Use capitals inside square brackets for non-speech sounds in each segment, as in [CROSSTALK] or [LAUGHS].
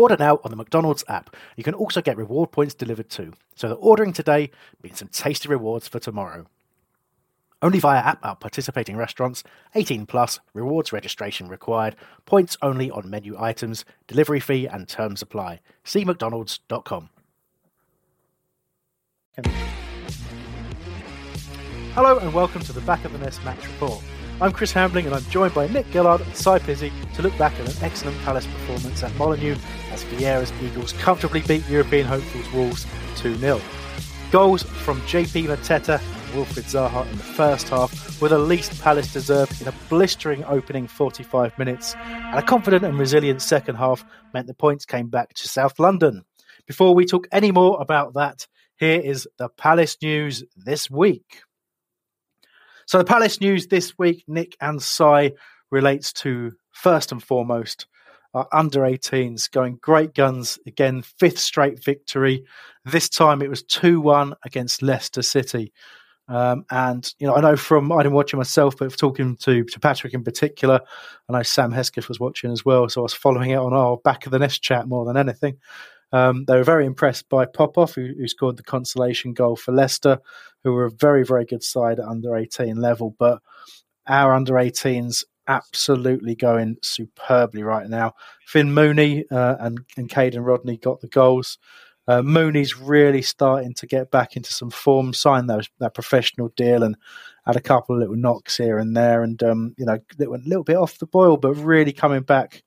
Order now on the McDonald's app. You can also get reward points delivered too. So that ordering today means some tasty rewards for tomorrow. Only via app at participating restaurants. 18 plus. Rewards registration required. Points only on menu items. Delivery fee and terms apply. See mcdonalds.com. Hello and welcome to the Back of the Nest match report. I'm Chris Hambling and I'm joined by Nick Gillard and Cy Pizzi to look back at an excellent Palace performance at Molineux as Vieira's Eagles comfortably beat European hopefuls Wolves 2 0. Goals from JP Mateta and Wilfried Zaha in the first half were the least Palace deserved in a blistering opening 45 minutes, and a confident and resilient second half meant the points came back to South London. Before we talk any more about that, here is the Palace news this week. So the Palace news this week, Nick and Cy, relates to first and foremost our under 18s going great guns again, fifth straight victory. This time it was 2 1 against Leicester City. Um, and you know, I know from I didn't watch it myself, but talking to to Patrick in particular, I know Sam Hesketh was watching as well, so I was following it on our back of the nest chat more than anything. Um, they were very impressed by Popoff, who, who, scored the consolation goal for Leicester, who were a very, very good side at under 18 level. But our under 18s absolutely going superbly right now. Finn Mooney uh, and, and Kaden Rodney got the goals. Uh, Mooney's really starting to get back into some form, signed those, that professional deal and had a couple of little knocks here and there. And, um, you know, a little bit off the boil, but really coming back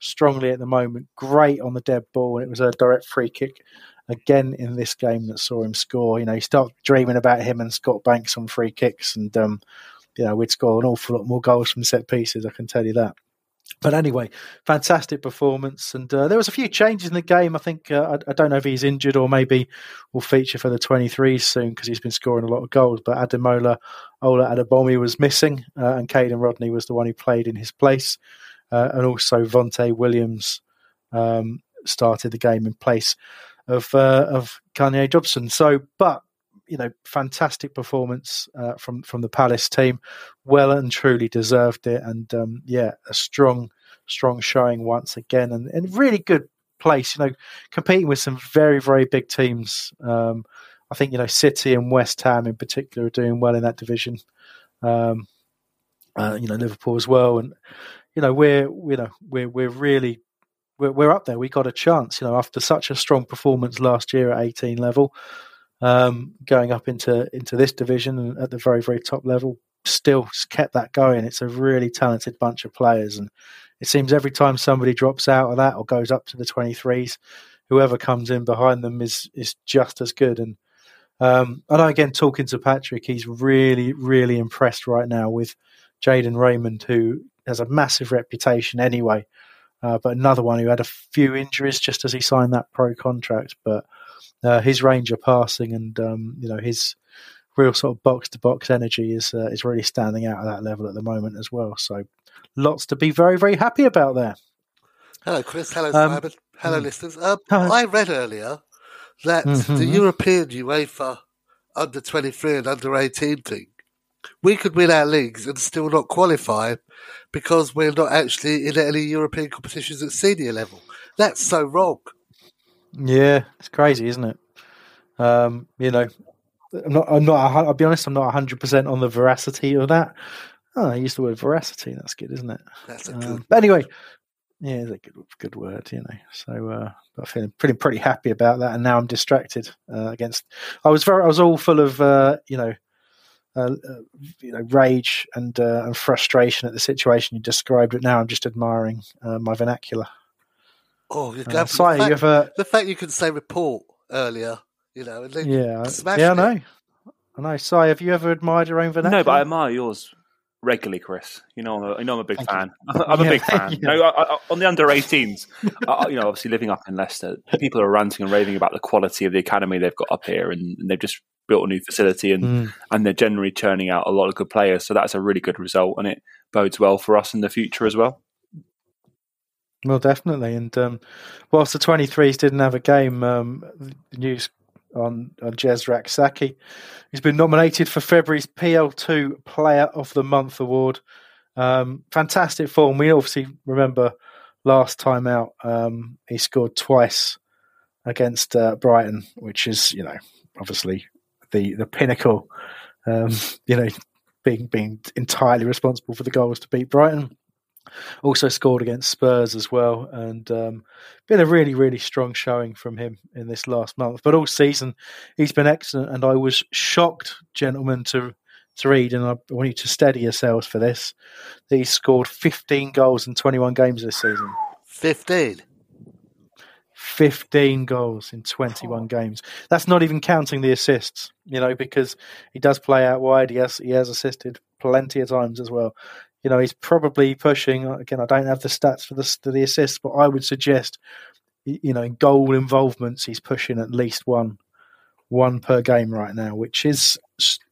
strongly at the moment. Great on the dead ball, and it was a direct free kick again in this game that saw him score. You know, you start dreaming about him and Scott Banks on free kicks, and um, you know we'd score an awful lot more goals from set pieces. I can tell you that. But anyway, fantastic performance, and uh, there was a few changes in the game. I think uh, I, I, don't know if he's injured or maybe will feature for the 23s soon because he's been scoring a lot of goals. But Ademola Ola Adebomi was missing, uh, and Kaden Rodney was the one who played in his place uh, and also Vontae Williams um, started the game in place of uh, of Kanye Jobson. So, but you know, fantastic performance uh, from from the Palace team, well and truly deserved it, and um, yeah, a strong strong showing once again, and, and really good place. You know, competing with some very very big teams. Um, I think you know City and West Ham in particular are doing well in that division. Um, uh, you know Liverpool as well, and you know we're you know we're we're really we're, we're up there. We got a chance, you know, after such a strong performance last year at 18 level, um, going up into into this division at the very very top level. Still kept that going. It's a really talented bunch of players, and it seems every time somebody drops out of that or goes up to the 23s, whoever comes in behind them is is just as good. And um, I know again talking to Patrick, he's really really impressed right now with Jadan Raymond, who has a massive reputation anyway. Uh, but another one who had a few injuries just as he signed that pro contract. But uh, his range of passing and um, you know his real sort of box to box energy is uh, is really standing out at that level at the moment as well. So lots to be very very happy about there. Hello, Chris. Hello, um, Simon. Hello, mm, listeners. Um, I read earlier that mm-hmm. the European UEFA under twenty three and under eighteen thing we could win our leagues and still not qualify because we're not actually in any European competitions at senior level. That's so wrong. Yeah, it's crazy, isn't it? Um, you know, I'm not. I'm not. I'll be honest. I'm not 100 percent on the veracity of that. Oh, I used the word veracity. That's good, isn't it? That's a um, good. Um, but anyway, yeah, it's a good good word, you know. So uh, I'm feeling pretty pretty happy about that, and now I'm distracted uh, against. I was very. I was all full of uh, you know. Uh, uh, you know, rage and uh, and frustration at the situation you described. But now I'm just admiring my vernacular. Oh, you're uh, sorry, the, fact, ever... the fact you could say report earlier, you know, yeah, yeah, I know. I know. Sorry, have you ever admired your own vernacular? No, but I admire yours regularly, Chris. You know, I'm a, you know, I'm a big Thank fan. [LAUGHS] I'm a yeah, big fan. Yeah. No, I, I, on the under 18s, you know, obviously living up in Leicester, people are ranting and raving about the quality of the academy they've got up here, and, and they've just built a new facility, and mm. and they're generally churning out a lot of good players. So that's a really good result, and it bodes well for us in the future as well. Well, definitely. And um, whilst the 23s didn't have a game, um, the news on, on Jes Rak-Sakyi, he's been nominated for February's PL2 Player of the Month award. Um, fantastic form. We obviously remember last time out, um, he scored twice against uh, Brighton, which is, you know, obviously the, the pinnacle, um, [LAUGHS] you know, being, being entirely responsible for the goals to beat Brighton. Also scored against Spurs as well, and um, been a really, really strong showing from him in this last month. But all season, he's been excellent, and I was shocked, gentlemen, to to read, and I want you to steady yourselves for this. That he scored 15 goals in 21 games this season. 15. 15 goals in 21 oh. games. That's not even counting the assists, you know, because he does play out wide. He has he has assisted plenty of times as well you know, he's probably pushing. Again, I don't have the stats for the the assists, but I would suggest, you know, in goal involvements, he's pushing at least one, one per game right now, which is,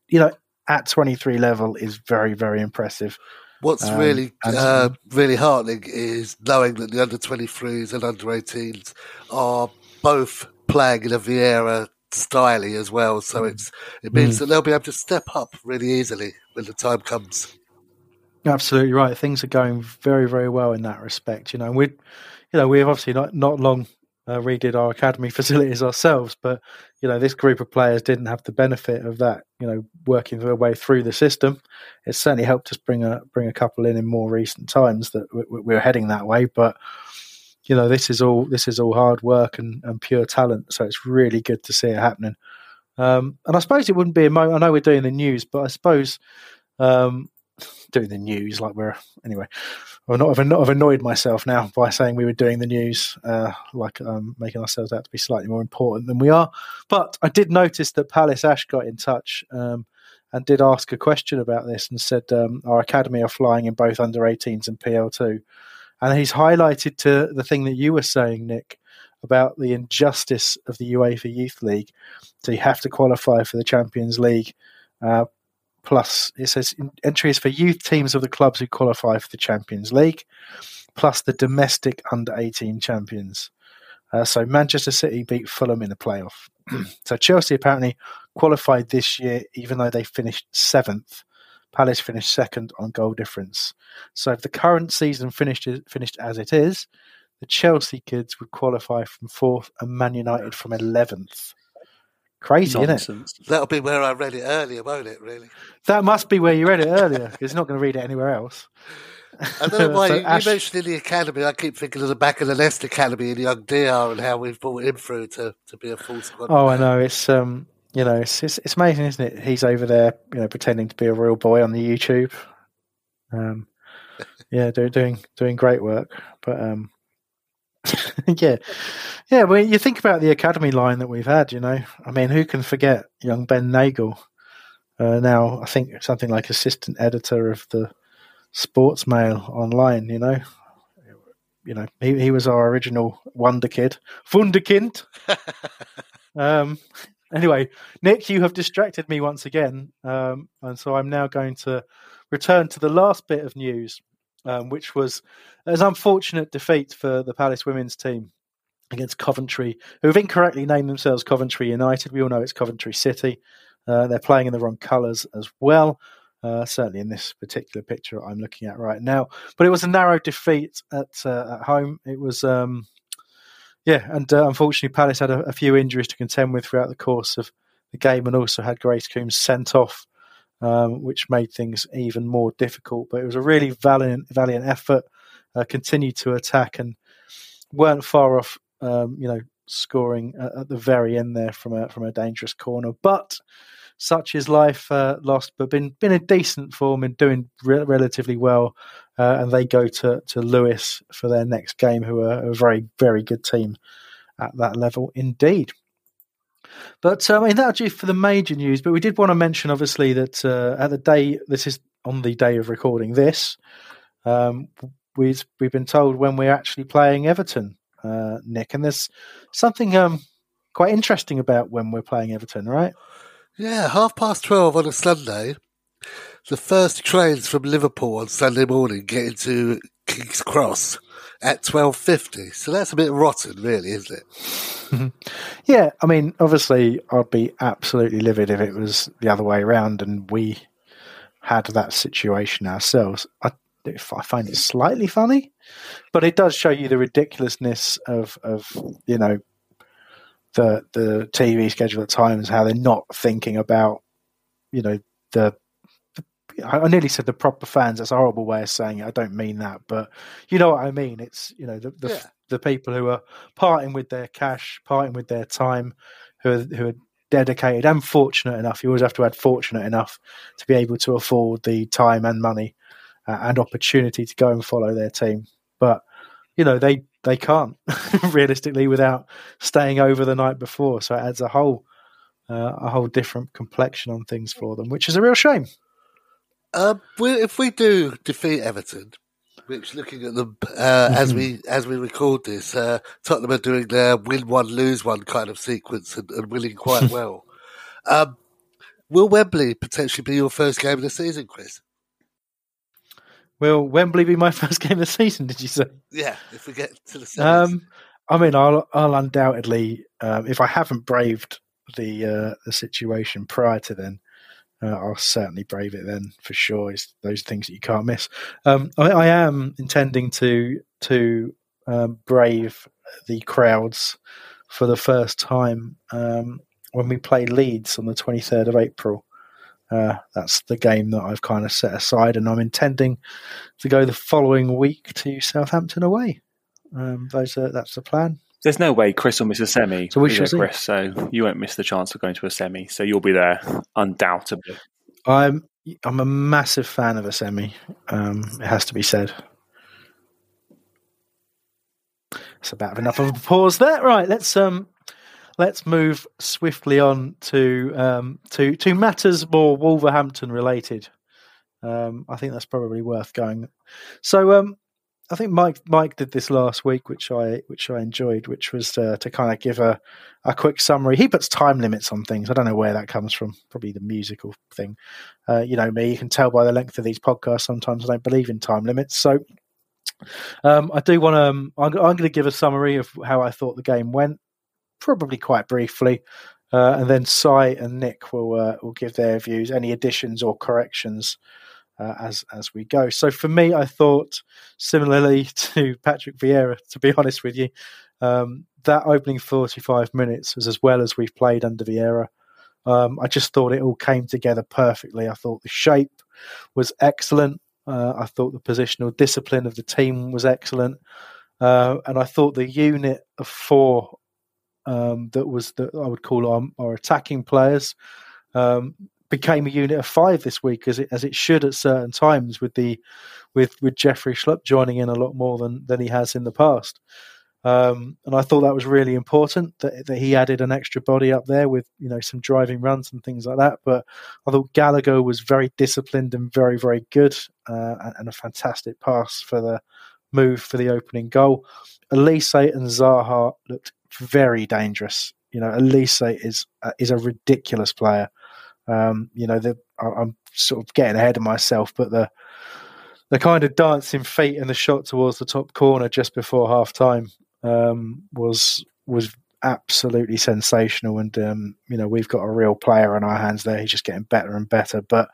you know, at 23 level is very very impressive. What's um, really uh, really heartening is knowing that the under 23s and under 18s are both playing in a Vieira style as well. So mm. it's it means mm. that they'll be able to step up really easily when the time comes. Absolutely right. Things are going very, very well in that respect. You know, we, you know, we've obviously not not long uh, redid our academy [LAUGHS] facilities ourselves, but you know, this group of players didn't have the benefit of that. You know, working their way through the system, it certainly helped us bring a bring a couple in in more recent times that we, we were heading that way. But you know, this is all this is all hard work and, and pure talent. So it's really good to see it happening. Um, and I suppose it wouldn't be a mo- I know we're doing the news, but I suppose um, doing the news like we're anyway. I've not, I've not have annoyed myself now by saying we were doing the news, uh, like um, making ourselves out to be slightly more important than we are. But I did notice that Palace Ash got in touch um, and did ask a question about this and said um, our academy are flying in both under 18s and PL2. And he's highlighted to the thing that you were saying, Nick, about the injustice of the UEFA Youth League. So you have to qualify for the Champions League. Uh, plus it says entries for youth teams of the clubs who qualify for the Champions League, plus the domestic under 18 champions. Uh, so Manchester City beat Fulham in the playoff. [CLEARS THROAT] so Chelsea apparently qualified this year, even though they finished seventh. Palace finished second on goal difference. So if the current season finished finished as it is, the Chelsea kids would qualify from fourth and Man United from eleventh. Crazy, Nonsense. isn't it? That'll be where I read it earlier, won't it? Really? That must be where you read it earlier because you're not going to read it anywhere else. I don't know [LAUGHS] why so you, Ash... you, mentioned in the academy. I keep thinking of the back of the Nest Academy in Young DR and how we've brought him through to, to be a full squad. Oh, I know. It's um, you know, it's, it's, it's amazing, isn't it? He's over there, you know, pretending to be a real boy on the YouTube. Um, [LAUGHS] yeah, doing doing doing great work. But um, [LAUGHS] yeah, yeah. Well, you think about the academy line that we've had. You know, I mean, who can forget young Ben Nagel? Uh, now, I think something like assistant editor of the Sports Mail online. You know, you know, he he was our original wonder kid, Wunderkind. [LAUGHS] um. Anyway, Nick, you have distracted me once again, um, and so I'm now going to return to the last bit of news, um, which was an unfortunate defeat for the Palace women's team against Coventry, who have incorrectly named themselves Coventry United. We all know it's Coventry City. Uh, they're playing in the wrong colours as well. Uh, certainly in this particular picture I'm looking at right now, but it was a narrow defeat at uh, at home. It was, um, yeah, and uh, unfortunately Palace had a, a, few injuries to contend with throughout the course of the game and also had Grace Coombs sent off, um, which made things even more difficult. But it was a really valiant, valiant effort. Uh, continued to attack and weren't far off, um, you know, scoring at, at, the very end there from a from a dangerous corner. But such is life. Uh, lost, but been been in decent form and doing re- relatively well. Uh, and they go to to Lewes for their next game, who are a very very good team at that level indeed. But um, I mean, that'll do for the major news. But we did want to mention, obviously, that uh, at the day this is on the day of recording this, um, we've we've been told when we're actually playing Everton, uh, Nick, and there's something um, quite interesting about when we're playing Everton, right? Yeah, half past twelve on a Sunday. The first trains from Liverpool on Sunday morning get into King's Cross at twelve fifty. So that's a bit rotten, really, isn't it? Mm-hmm. yeah, I mean, obviously, I'd be absolutely livid if it was the other way around and we had that situation ourselves. I, I find it slightly funny, but it does show you the ridiculousness of of you know the the TV schedule at times, how they're not thinking about you know the I nearly said the proper fans. That's a horrible way of saying it. I don't mean that, but you know what I mean. It's you know the the, yeah. the people who are parting with their cash, parting with their time, who are, who are dedicated and fortunate enough. You always have to add fortunate enough to be able to afford the time and money uh, and opportunity to go and follow their team. But you know they they can't [LAUGHS] realistically without staying over the night before. So it adds a whole uh, a whole different complexion on things for them, which is a real shame. Uh, if we do defeat Everton, which looking at them uh, as we as we record this, uh, Tottenham are doing their win one lose one kind of sequence and, and winning quite [LAUGHS] well. Um, will Wembley potentially be your first game of the season, Chris? Will Wembley be my [LAUGHS] first game of the season? Did you say? Yeah, if we get to the semis. Um, I mean, I'll, I'll undoubtedly, um, if I haven't braved the uh, the situation prior to then, uh, I'll certainly brave it then for sure. It's those things that you can't miss. Um, I, I, am intending to to um, brave the crowds for the first time um, when we play Leeds on the 23rd of April. Uh, that's the game that I've kind of set aside, and I'm intending to go the following week to Southampton away. Um, those are, that's the plan. There's no way Chris will miss a semi. So we see. Chris, so you won't miss the chance of going to a semi. So you'll be there undoubtedly. I'm I'm a massive fan of a semi. Um, it has to be said. It's about enough of a pause there. Right, let's um let's move swiftly on to um, to to matters more Wolverhampton related. Um, I think that's probably worth going. So um, I think Mike Mike did this last week, which I which I enjoyed, which was uh, to kind of give a a quick summary. He puts time limits on things. I don't know where that comes from. Probably the musical thing. Uh, you know me. You can tell by the length of these podcasts. Sometimes I don't believe in time limits. So um, I do want to. Um, I'm, I'm going to give a summary of how I thought the game went probably quite briefly. Uh, and then Cy and Nick will uh, will give their views, any additions or corrections uh, as as we go. So for me, I thought similarly [LAUGHS] to Patrick Vieira. To be honest with you, um, that opening forty five minutes was as well as we've played under Vieira. Um, I just thought it all came together perfectly. I thought the shape was excellent. Uh, I thought the positional discipline of the team was excellent. Uh, and I thought the unit of four um, that was that I would call our, our attacking players um, became a unit of five this week, as it as it should at certain times with the with with Jeffrey Schlupp joining in a lot more than than he has in the past. Um, and I thought that was really important that, that he added an extra body up there with you know some driving runs and things like that. But I thought Gallagher was very disciplined and very very good, uh, and, and, a fantastic pass for the move for the opening goal. Olise and Zaha looked very dangerous. You know, Olise is uh, is a ridiculous player. Um, you know, the, I'm sort of getting ahead of myself, but the the kind of dancing feet and the shot towards the top corner just before half time um, was was absolutely sensational. And um, you know, we've got a real player on our hands there. He's just getting better and better. But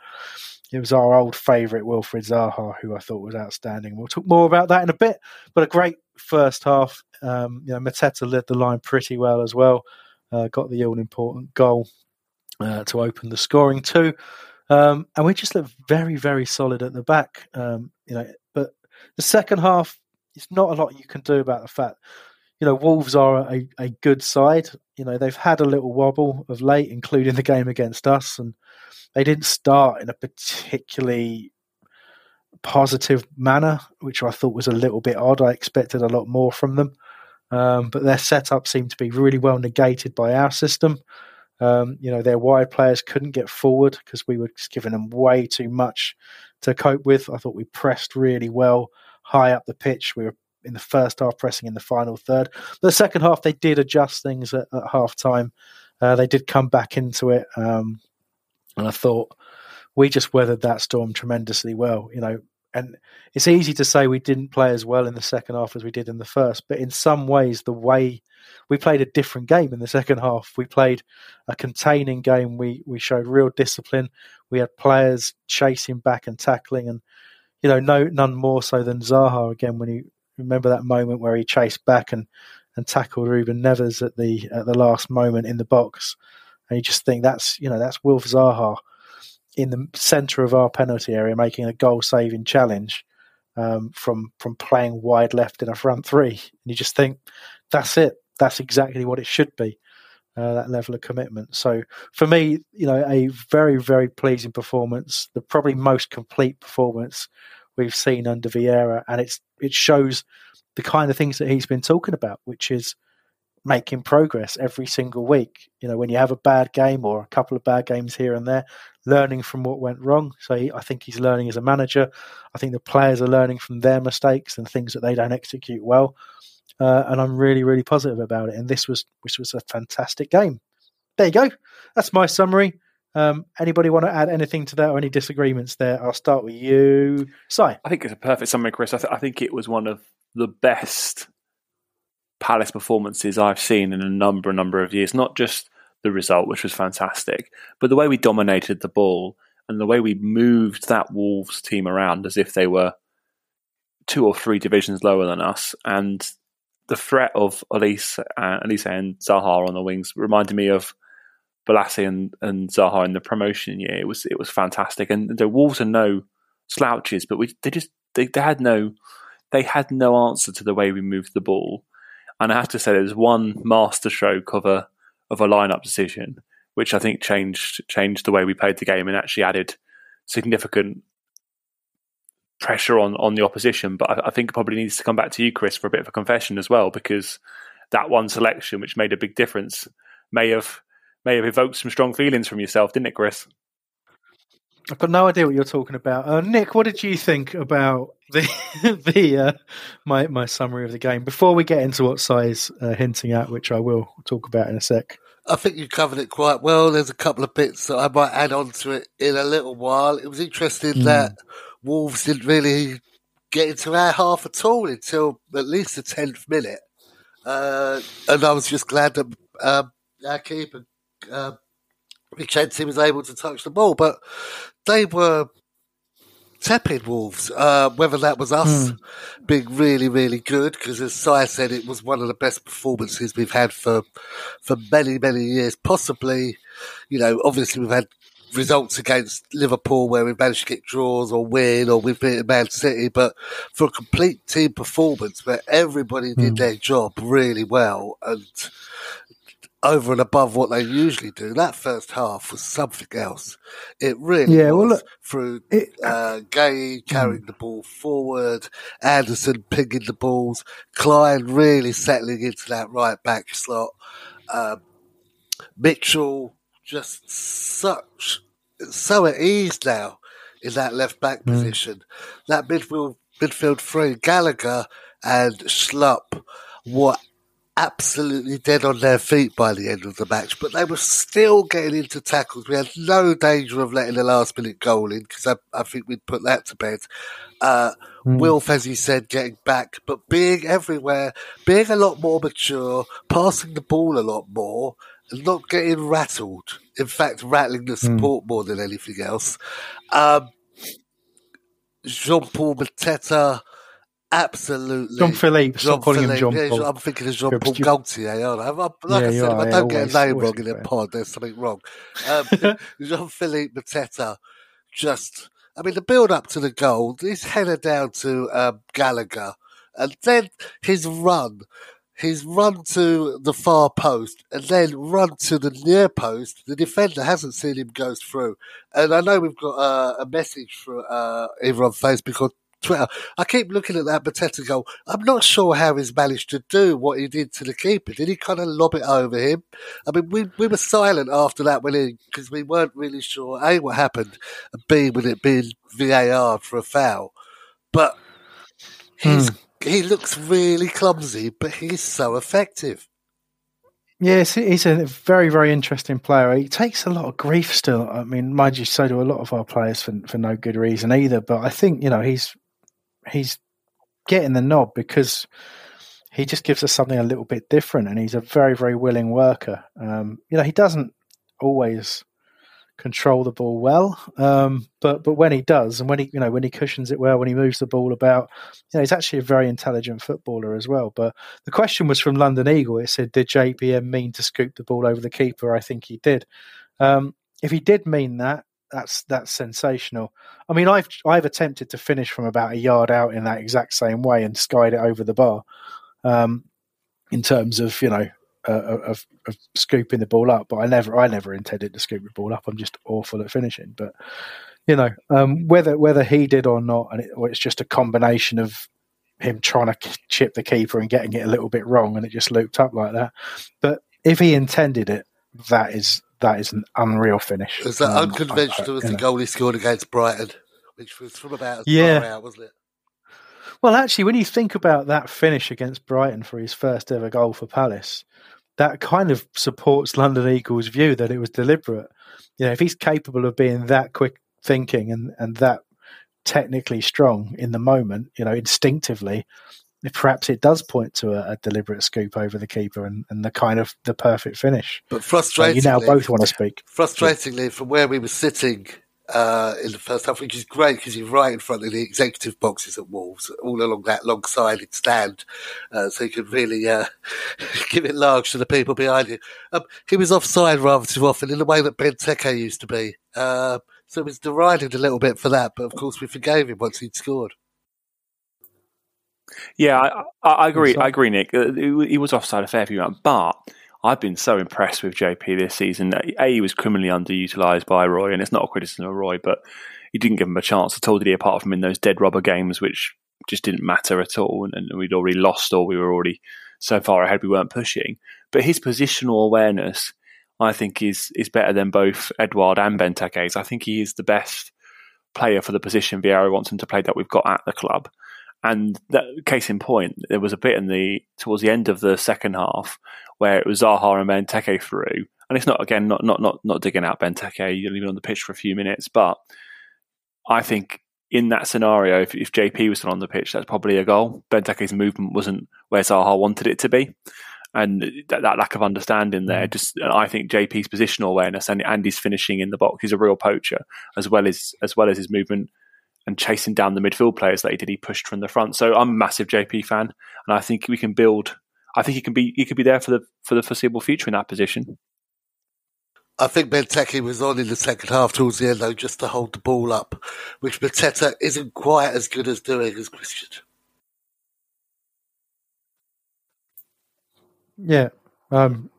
it was our old favourite Wilfried Zaha who I thought was outstanding. We'll talk more about that in a bit. But a great first half. Um, you know, Mateta led the line pretty well as well. Uh, got the all important goal uh, to open the scoring too. Um, and we just look very, very solid at the back. Um, you know, but the second half, it's not a lot you can do about the fact. You know, Wolves are a, a good side. You know, they've had a little wobble of late, including the game against us, and they didn't start in a particularly positive manner, which I thought was a little bit odd. I expected a lot more from them. Um, but their setup seemed to be really well negated by our system. Um, you know, their wide players couldn't get forward because we were just giving them way too much to cope with. I thought we pressed really well high up the pitch. We were in the first half pressing in the final third. The second half, they did adjust things at, at half time. Uh, they did come back into it. Um, and I thought we just weathered that storm tremendously well. You know, and it's easy to say we didn't play as well in the second half as we did in the first, but in some ways, the way we played a different game in the second half. We played a containing game. We we showed real discipline. We had players chasing back and tackling, and you know, no none more so than Zaha again when you remember that moment where he chased back and and tackled Ruben Neves at the at the last moment in the box, and you just think that's you know that's Wilf Zaha in the centre of our penalty area, making a goal saving challenge um, from from playing wide left in a front three. And you just think that's it. That's exactly what it should be. Uh, that level of commitment. So for me, you know, a very very pleasing performance. The probably most complete performance we've seen under Vieira, and it's it shows the kind of things that he's been talking about, which is making progress every single week. You know, when you have a bad game or a couple of bad games here and there, learning from what went wrong. So he, I think he's learning as a manager. I think the players are learning from their mistakes and things that they don't execute well. Uh, and I'm really, really positive about it. And this was, which was a fantastic game. There you go. That's my summary. Um, anybody want to add anything to that or any disagreements there? I'll start with you, Si. I think it's a perfect summary, Chris. I, th- I think it was one of the best Palace performances I've seen in a number, a number of years. Not just the result, which was fantastic, but the way we dominated the ball and the way we moved that Wolves team around as if they were two or three divisions lower than us, and the threat of Olise, uh, Olise and Zaha on the wings reminded me of Bolasie and, and Zaha in the promotion year. It was it was fantastic, and the Wolves are no slouches, but we they just they, they had no they had no answer to the way we moved the ball, and I have to say, there was one masterstroke of a of a lineup decision, which I think changed changed the way we played the game and actually added significant pressure on on the opposition. But I, I think it probably needs to come back to you, Chris, for a bit of a confession as well, because that one selection, which made a big difference, may have may have evoked some strong feelings from yourself, didn't it, Chris? I've got no idea what you're talking about. Uh, Nick, what did you think about the [LAUGHS] the uh, my my summary of the game before we get into what size uh, hinting at, which I will talk about in a sec? I think you covered it quite well. There's a couple of bits that I might add on to it in a little while. It was interesting mm. that Wolves didn't really get into our half at all until at least the tenth minute, uh, and I was just glad that um, our keeper. Uh, Vicente was able to touch the ball, but they were tepid Wolves. Uh, whether that was us mm. being really, really good, because as Si said, it was one of the best performances we've had for for many, many years. Possibly, you know, obviously we've had results against Liverpool where we've managed to get draws or win, or we've beaten Man City, but for a complete team performance where everybody did mm. their job really well and over and above what they usually do. That first half was something else. It really yeah, was. Well, look, through it, uh, Guéhi carrying the ball forward, Andersen pinging the balls, Clyne really settling into that right back slot, um, Mitchell just such so at ease now in that left back mm. position. That midfield midfield three, Gallagher and Schlupp, what absolutely dead on their feet by the end of the match, but they were still getting into tackles. We had no danger of letting the last minute goal in because I, I, think we'd put that to bed. Uh, mm. Wilf, as he said, getting back, but being everywhere, being a lot more mature, passing the ball a lot more, and not getting rattled. In fact, rattling the hmm. support mm. more than anything else. Um, Jean Paul Mateta Absolutely. John Philippe. Jean calling Philippe. him Jean yeah, I'm thinking of John Paul Gaultier, aren't I? Like yeah, I said, if I don't get always, a name wrong in a pod, there's something wrong. Um, [LAUGHS] Jean Philippe Mateta just, I mean, the build up to the goal, he's headed down to um, Gallagher, and then his run he's run to the far post and then run to the near post. The defender hasn't seen him go through. And I know we've got uh, a message for uh, either on Facebook or Twitter. I keep looking at that Mateta goal. I'm not sure how he's managed to do what he did to the keeper. Did he kind of lob it over him? I mean, we, we were silent after that when because we weren't really sure A, what happened, and B, with it being VAR for a foul. But he's hmm he looks really clumsy, but he's so effective. Yes, he's a very, very interesting player. He takes a lot of grief still. I mean, mind you, so do a lot of our players for for no good reason either. But I think you know he's he's getting the nod because he just gives us something a little bit different, and he's a very, very willing worker. Um, you know, he doesn't always control the ball well. Um, but but when he does, and when he you know when he cushions it well, when he moves the ball about, you know, he's actually a very intelligent footballer as well. But the question was from London Eagle. It said, "Did JPM mean to scoop the ball over the keeper?" I think he did. Um, if he did mean that, that's that's sensational. I mean, I've I've attempted to finish from about a yard out in that exact same way and skied it over the bar. Um, in terms of you know uh, of, of scooping the ball up, but I never I never intended to scoop the ball up. I'm just awful at finishing. But you know um, whether whether he did or not, and it, or it's just a combination of him trying to chip the keeper and getting it a little bit wrong, and it just looped up like that. But if he intended it, that is that is an unreal finish. It Was that um, unconventional as the goal he scored against Brighton, which was from about as yeah. far out, wasn't it? Well, actually, when you think about that finish against Brighton for his first ever goal for Palace, that kind of supports London Eagles' view that it was deliberate. You know, if he's capable of being that quick thinking and, and that technically strong in the moment, you know, instinctively, perhaps it does point to a, a deliberate scoop over the keeper and, and, the kind of the perfect finish. But frustratingly, you now both want to speak. Frustratingly, from where we were sitting uh, in the first half, which is great because you're right in front of the executive boxes at Wolves, all along that long sided stand, uh, so you can really uh, [LAUGHS] give it large to the people behind you. Um, he was offside rather too often in the way that Ben Benteke used to be, uh, so it was derided a little bit for that. But of course, we forgave him once he'd scored. Yeah, I, I agree. I agree, Nick. Uh, he was offside a fair few times, but I've been so impressed with JP this season. A, he was criminally underutilized by Roy, and it's not a criticism of Roy, but he didn't give him a chance at all, did he? Apart from in those dead rubber games, which just didn't matter at all, and, and we'd already lost, or we were already so far ahead we weren't pushing. But his positional awareness, I think, is is better than both Edouard and Benteke's. I think he is the best player for the position Vieira wants him to play that we've got at the club. And that case in point, there was a bit in the towards the end of the second half where it was Zaha and Benteke through. And it's not again not not not not digging out Benteke, you're leaving on the pitch for a few minutes, but I think in that scenario, if, if JP was still on the pitch, that's probably a goal. Benteke's movement wasn't where Zaha wanted it to be, and that, that lack of understanding there. Just, I think JP's positional awareness and, and his finishing in the box, he's a real poacher as well as as well as his movement and chasing down the midfield players that he did. He pushed from the front. So I'm a massive JP fan, and I think we can build. I think he can be he could be there for the for the foreseeable future in that position. I think Benteke was on in the second half towards the end though, just to hold the ball up, which Mateta isn't quite as good as doing as Christian. Yeah, um,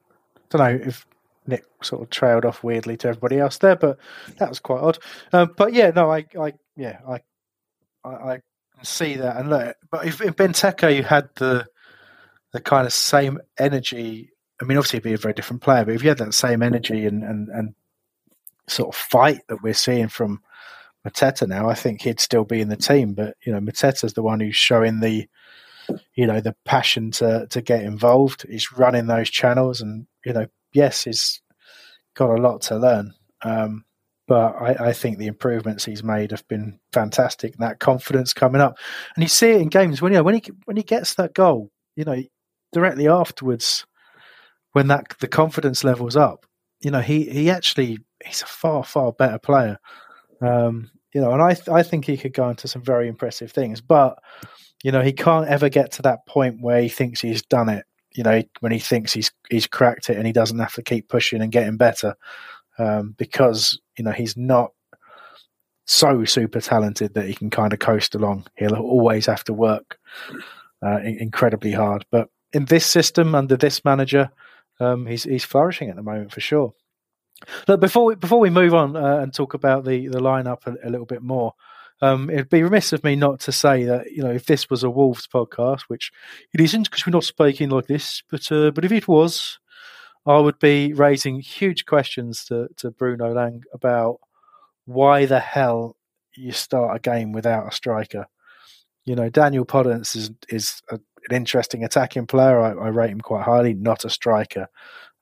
don't know if Nick sort of trailed off weirdly to everybody else there, but that was quite odd. Um, but yeah, no, I, I, yeah, I, I, I see that. And look, but if, if Benteke you had the the kind of same energy, I mean, obviously he'd be a very different player, but if you had that same energy and and, and sort of fight that we're seeing from Mateta now, I think he'd still be in the team. But you know, Mateta's the one who's showing the you know the passion to to get involved. He's running those channels, and you know yes, he's got a lot to learn. Um, but I, I, think the improvements he's made have been fantastic. That confidence coming up, and you see it in games when you know when he when he gets that goal, you know, directly afterwards, when that the confidence levels up, you know, he he actually he's a far far better player. Um, you know, and I I think he could go into some very impressive things, but You know, he can't ever get to that point where he thinks he's done it. You know, when he thinks he's he's cracked it and he doesn't have to keep pushing and getting better, um, because you know he's not so super talented that he can kind of coast along. He'll always have to work uh, incredibly hard. But in this system, under this manager, um, he's he's flourishing at the moment for sure. Look, before we, before we move on uh, and talk about the the lineup a, a little bit more, um, it'd be remiss of me not to say that you know if this was a Wolves podcast, which it isn't because we're not speaking like this, but uh, but if it was, I would be raising huge questions to to Bruno Lage about why the hell you start a game without a striker. You know, Daniel Podence is is a, an interesting attacking player. I, I, rate him quite highly. Not a striker.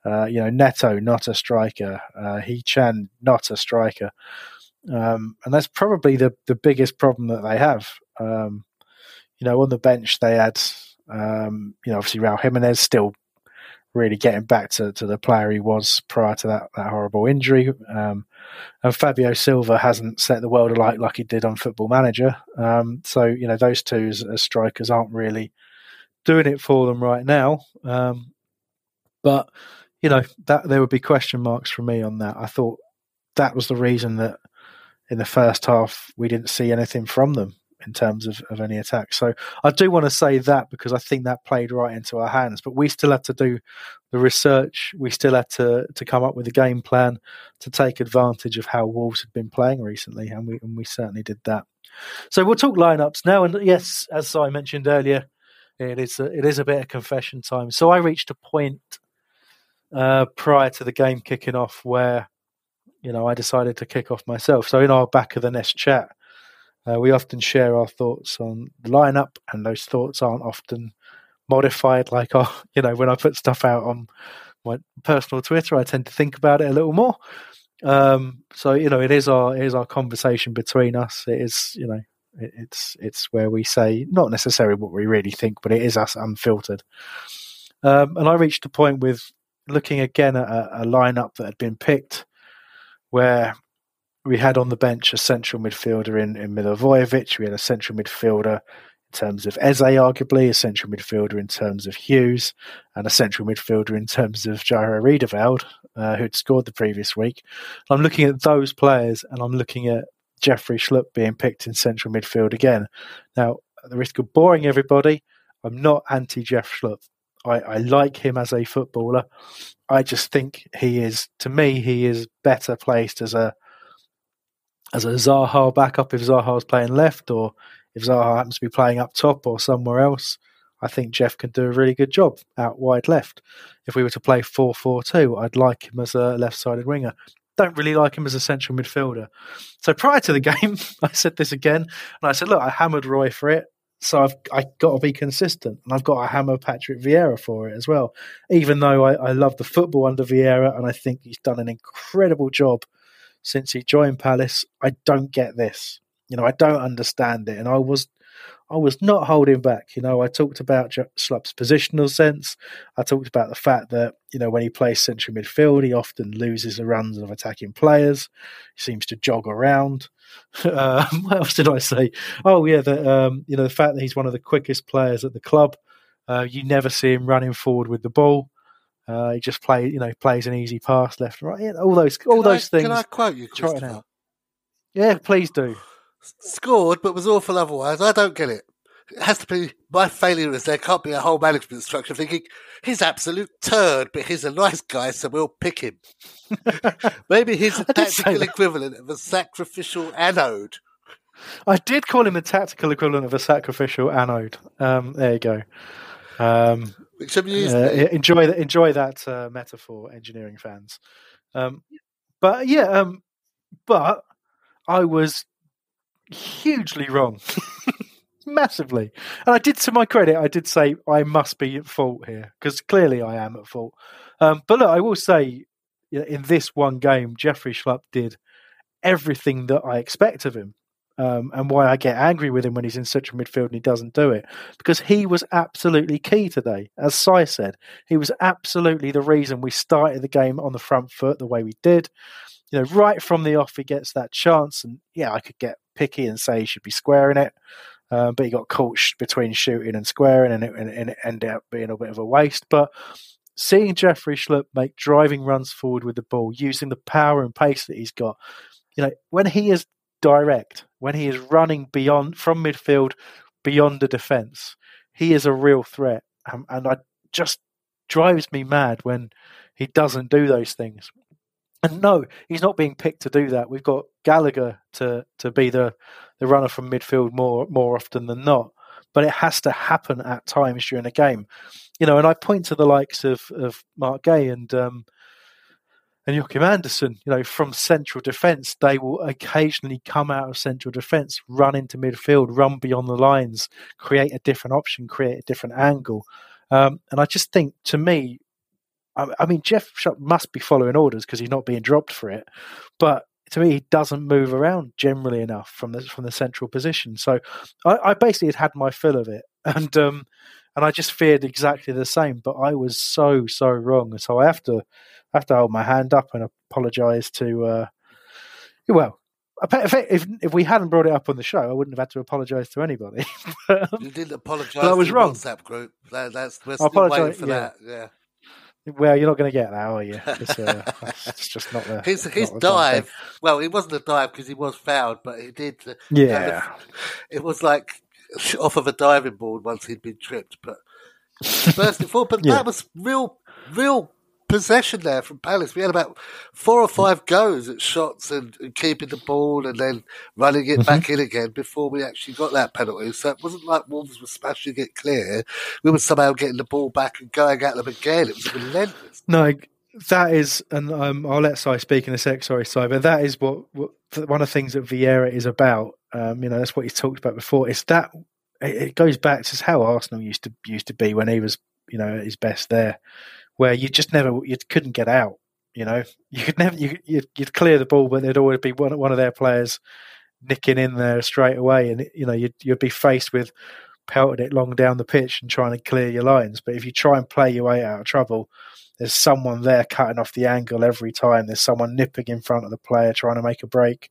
Uh, you know, Neto not a striker. Uh, Hee-chan not a striker. Um, and that's probably the the biggest problem that they have. Um, you know, on the bench they had, um, you know, obviously Raul Jimenez still really getting back to, to the player he was prior to that, that horrible injury. Um, and Fabio Silva hasn't set the world alight like he did on Football Manager. Um, so, you know, those two as, as, strikers aren't really doing it for them right now. Um, but, you know, that there would be question marks for me on that. I thought that was the reason that in the first half we didn't see anything from them in terms of, of any attack. So I do want to say that because I think that played right into our hands. But we still had to do the research. We still had to to come up with a game plan to take advantage of how Wolves had been playing recently, and we and we certainly did that. So we'll talk lineups now. And yes, as I mentioned earlier, it is a, it is a bit of confession time. So I reached a point uh, prior to the game kicking off where you know I decided to kick off myself. So in our back of the nest chat uh, we often share our thoughts on the lineup, and those thoughts aren't often modified. Like, oh, [LAUGHS] you know, when I put stuff out on my personal Twitter, I tend to think about it a little more. Um, so, you know, it is our it is our conversation between us. It is, you know, it, it's it's where we say not necessarily what we really think, but it is us unfiltered. Um, and I reached a point with looking again at a, a lineup that had been picked, where we had on the bench a central midfielder in, in Milivojevic. We had a central midfielder in terms of Eze, arguably, a central midfielder in terms of Hughes, and a central midfielder in terms of Jairo Riedewald, uh, who'd scored the previous week. I'm looking at those players and I'm looking at Jeffrey Schlupp being picked in central midfield again. Now, at the risk of boring everybody, I'm not anti Jeff Schlupp. I, I, like him as a footballer. I just think he is, to me, he is better placed as a as a Zaha backup if Zaha's playing left or if Zaha happens to be playing up top or somewhere else. I think Jeff can do a really good job out wide left. If we were to play 4 4 2, I'd like him as a left sided winger. Don't really like him as a central midfielder. So prior to the [LAUGHS] game, I said this again, and I said, Look, I hammered Roy for it. So I've I got to be consistent, and I've got to hammer Patrick Vieira for it as well. Even though I, I love the football under Vieira, and I think he's done an incredible job since he joined Palace. I don't get this. You know, I don't understand it, and I was, I was not holding back. You know, I talked about Schlupp's positional sense. I talked about the fact that you know when he plays central midfield, he often loses the runs of attacking players. He seems to jog around. Uh, [LAUGHS] what else did I say? Oh yeah, that um, you know the fact that he's one of the quickest players at the club. Uh, you never see him running forward with the ball. Uh, he just play, you know, plays an easy pass left right. Yeah, all those, all can those I, things. Can I quote you, Christopher? Yeah, please do. Scored, but was awful otherwise. I don't get it. It has to be my failure is there can't be a whole management structure thinking he's absolute turd, but he's a nice guy, so we'll pick him. [LAUGHS] Maybe he's a tactical equivalent of a sacrificial anode. I did call him a tactical equivalent of a sacrificial anode. Um, there you go. Um, uh. Enjoy that. Enjoy that uh, metaphor, engineering fans. Um, but yeah, um, but I was hugely wrong, [LAUGHS] massively. And I did, to my credit, I did say I must be at fault here because clearly I am at fault. Um, but look, I will say, in this one game, Jeffrey Schlupp did everything that I expect of him um, and why I get angry with him when he's in central midfield and he doesn't do it. Because he was absolutely key today. As Sai said, he was absolutely the reason we started the game on the front foot the way we did. You know, right from the off, he gets that chance. And yeah, I could get picky and say he should be squaring it. Um, but he got caught between shooting and squaring, and it, and, and it ended up being a bit of a waste. But seeing Jeffrey Schlupp make driving runs forward with the ball, using the power and pace that he's got, you know, when he is direct, when he is running beyond from midfield beyond the defence, he is a real threat. Um, and I just drives me mad when he doesn't do those things. And no, he's not being picked to do that. We've got Gallagher to to be the the runner from midfield more more often than not. But it has to happen at times during a game, you know. And I point to the likes of of Marc Guéhi and um, and Joachim Andersen, you know, from central defence, they will occasionally come out of central defence, run into midfield, run beyond the lines, create a different option, create a different angle. Um, and I just think, to me, I, I mean, Jeff must be following orders because he's not being dropped for it. But to me, he doesn't move around generally enough from the from the central position. So I, I basically had had my fill of it, [LAUGHS] and um, and I just feared exactly the same. But I was so so wrong. So I have to I have to hold my hand up and apologise to. Uh, well, if, if, we hadn't brought it up on the show, I wouldn't have had to apologise to anybody. [LAUGHS] but, you didn't apologise. I was wrong. WhatsApp group. That, that's we're still waiting for yeah. that. Yeah. Well, you're not going to get that, are you? [LAUGHS] It's, uh, it's just not there. His, his dive. Well, it wasn't a dive because he was fouled, but he did. Uh, yeah. Kind of, it was like [LAUGHS] off of a diving board once he'd been tripped, but burst it forward. But [LAUGHS] yeah. that was real, real possession there from Palace. We had about four or five goes at shots and, and keeping the ball and then running it mm-hmm. back in again before we actually got that penalty. So it wasn't like Wolves were smashing it clear. We were somehow getting the ball back and going at them again. It was relentless. No, that is, and um, I'll let Si speak in a sec. Sorry, Si, but that is what, what one of the things that Vieira is about. Um, you know, that's what he's talked about before. It's that it goes back to how Arsenal used to used to be when he was, you know, at his best there where you just never you couldn't get out. You know, [LAUGHS] you could never you you'd, you'd clear the ball, but there'd always be one one of their players nicking in there straight away, and you know you'd you'd be faced with pelting it long down the pitch and trying to clear your lines. But if you try and play your way out of trouble, there's someone there cutting off the angle every time. There's someone nipping in front of the player trying to make a break.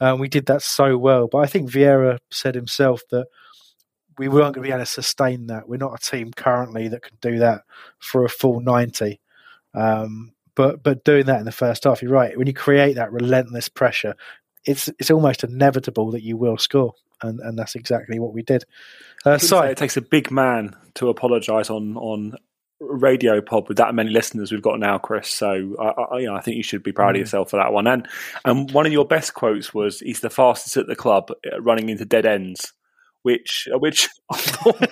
Um, we did that so well. But I think Vieira said himself that we weren't going to be able to sustain that. We're not a team currently that can do that for a full 90. Um, but but doing that in the first half, you're right. When you create that relentless pressure, it's it's almost inevitable that you will score, and, and that's exactly what we did. Uh, so it takes a big man to apologise on on radio pod with that many listeners we've got now, Chris. So I, I, you know, I think you should be proud mm. of yourself for that one. And and one of your best quotes was, "He's the fastest at the club, uh, running into dead ends." Which uh, which [LAUGHS]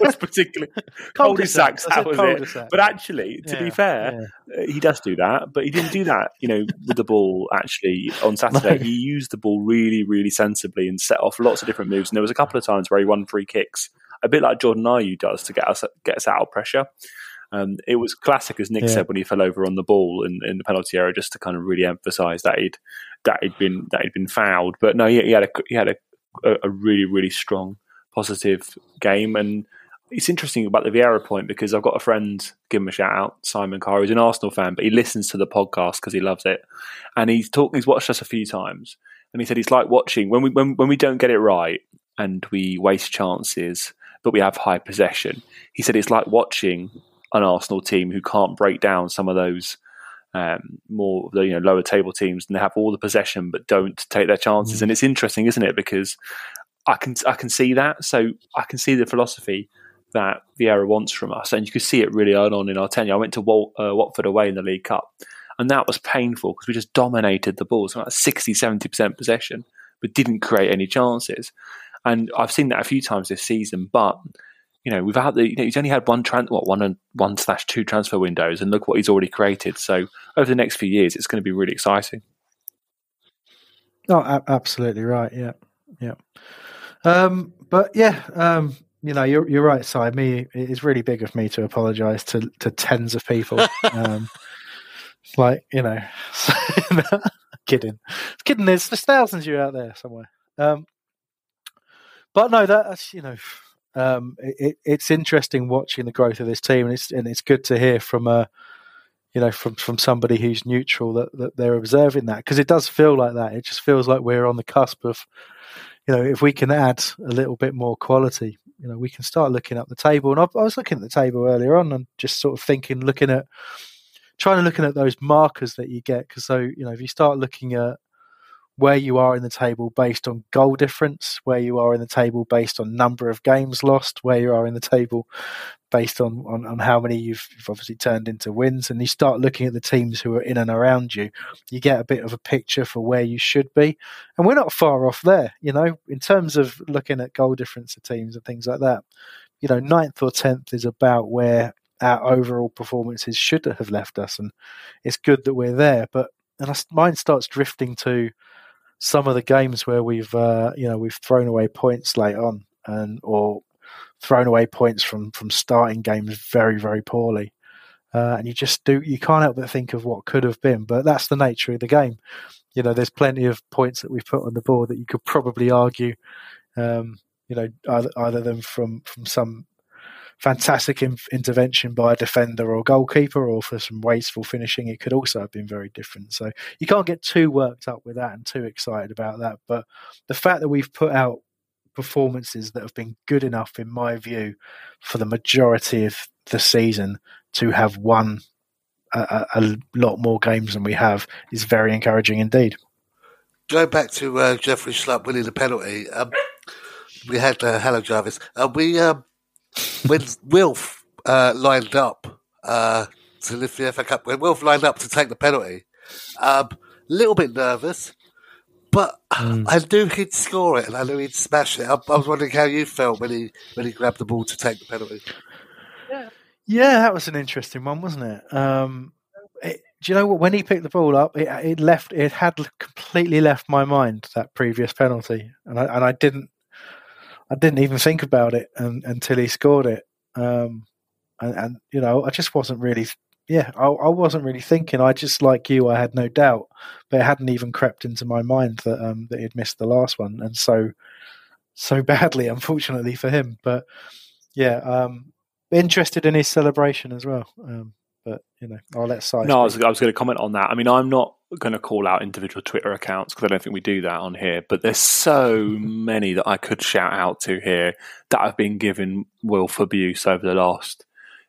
was particularly [LAUGHS] cul-de-sacs. That was it. But actually, to yeah, be fair, yeah. Uh, he does do that. But he didn't do that, you know, with the ball. Actually, on [LAUGHS] Saturday, no. he used the ball really, really sensibly and set off lots of different moves. And there was a couple of times where he won free kicks, a bit like Jordan Ayew does to get us get us out of pressure. Um, it was classic, as Nick yeah. said, when he fell over on the ball in, in the penalty area, just to kind of really emphasise that he'd that he'd been that he'd been fouled. But no, he, he had a he had a, a really really strong positive game. And it's interesting about the Vieira point because I've got a friend, give him a shout out, Simon Carr, who's an Arsenal fan, but he listens to the podcast because he loves it. And he's talked, he's watched us a few times, and he said it's like watching when we when when we don't get it right and we waste chances, but we have high possession. He said it's like watching an Arsenal team who can't break down some of those um, more the you know lower table teams and they have all the possession but don't take their chances. Mm. And it's interesting, isn't it? Because I can I can see that. So I can see the philosophy that Vieira wants from us, and you could see it really early on in our tenure. I went to uh, Watford away in the League Cup, and that was painful because we just dominated the ball, so like 60 70 percent possession, but didn't create any chances. And I've seen that a few times this season, but you know, we've the, you know, he's only had one trans, what one and one slash two transfer windows, and look what he's already created. So over the next few years, it's going to be really exciting. Oh, absolutely right. Yeah, yeah. Um, but yeah, um, you know, you're you're right, Si. Me, it's really big of me to apologise to to tens of people. [LAUGHS] um, like you know, [LAUGHS] kidding, kidding. There's there's thousands of you out there somewhere. Um, but no, that's you know, um, it, it's interesting watching the growth of this team, and it's and it's good to hear from a, you know, from from somebody who's neutral that that they're observing that because it does feel like that. It just feels like we're on the cusp of you know, if we can add a little bit more quality, you know, we can start looking up the table. And I, I was looking at the table earlier on and just sort of thinking, looking at, trying to looking at those markers that you get. Because so, you know, if you start looking at where you are in the table based on goal difference, where you are in the table based on number of games lost, where you are in the table based on, on, on how many you've, you've, obviously turned into wins, and you start looking at the teams who are in and around you, you get a bit of a picture for where you should be. And we're not far off there, you know, in terms of looking at goal difference of teams and things like that. You know, ninth or tenth is about where our overall performances should have left us, and it's good that we're there. But and mine starts drifting to some of the games where we've uh, you know we've thrown away points late on and or thrown away points from from starting games very very poorly. Uh, and you just do you can't help but think of what could have been but that's the nature of the game. You know there's plenty of points that we've put on the board that you could probably argue um, you know either, either them from from some fantastic in- intervention by a defender or goalkeeper, or for some wasteful finishing, it could also have been very different. So you can't get too worked up with that and too excited about that. But the fact that we've put out performances that have been good enough, in my view, for the majority of the season to have won a, a lot more games than we have is very encouraging indeed. Going back to uh, Jeffrey Schlupp winning the penalty, um, we had uh, hello Jarvis. Uh, we um, when Wilf uh, lined up uh, to lift the FA Cup, when Wilf lined up to take the penalty, a um, little bit nervous, but mm. I knew he'd score it and I knew he'd smash it. I, I, was wondering how you felt when he when he grabbed the ball to take the penalty. Yeah, yeah, that was an interesting one, wasn't it? Um, it do you know what? When he picked the ball up, it, it left. It had completely left my mind that previous penalty, and I and I didn't I didn't even think about it and, until he scored it. Um, and, and, you know, I just wasn't really, yeah, I, I, wasn't really thinking. I just, like you, I had no doubt, but it hadn't even crept into my mind that um, that he'd missed the last one, and so so [LAUGHS] badly, unfortunately for him. But yeah, um, interested in his celebration as well. Um, but you know, I'll let Si. No, I was, I was going to comment on that. I mean, I'm not going to call out individual Twitter accounts because I don't think we do that on here. But there's so [LAUGHS] many that I could shout out to here that have been given Wilf abuse over the last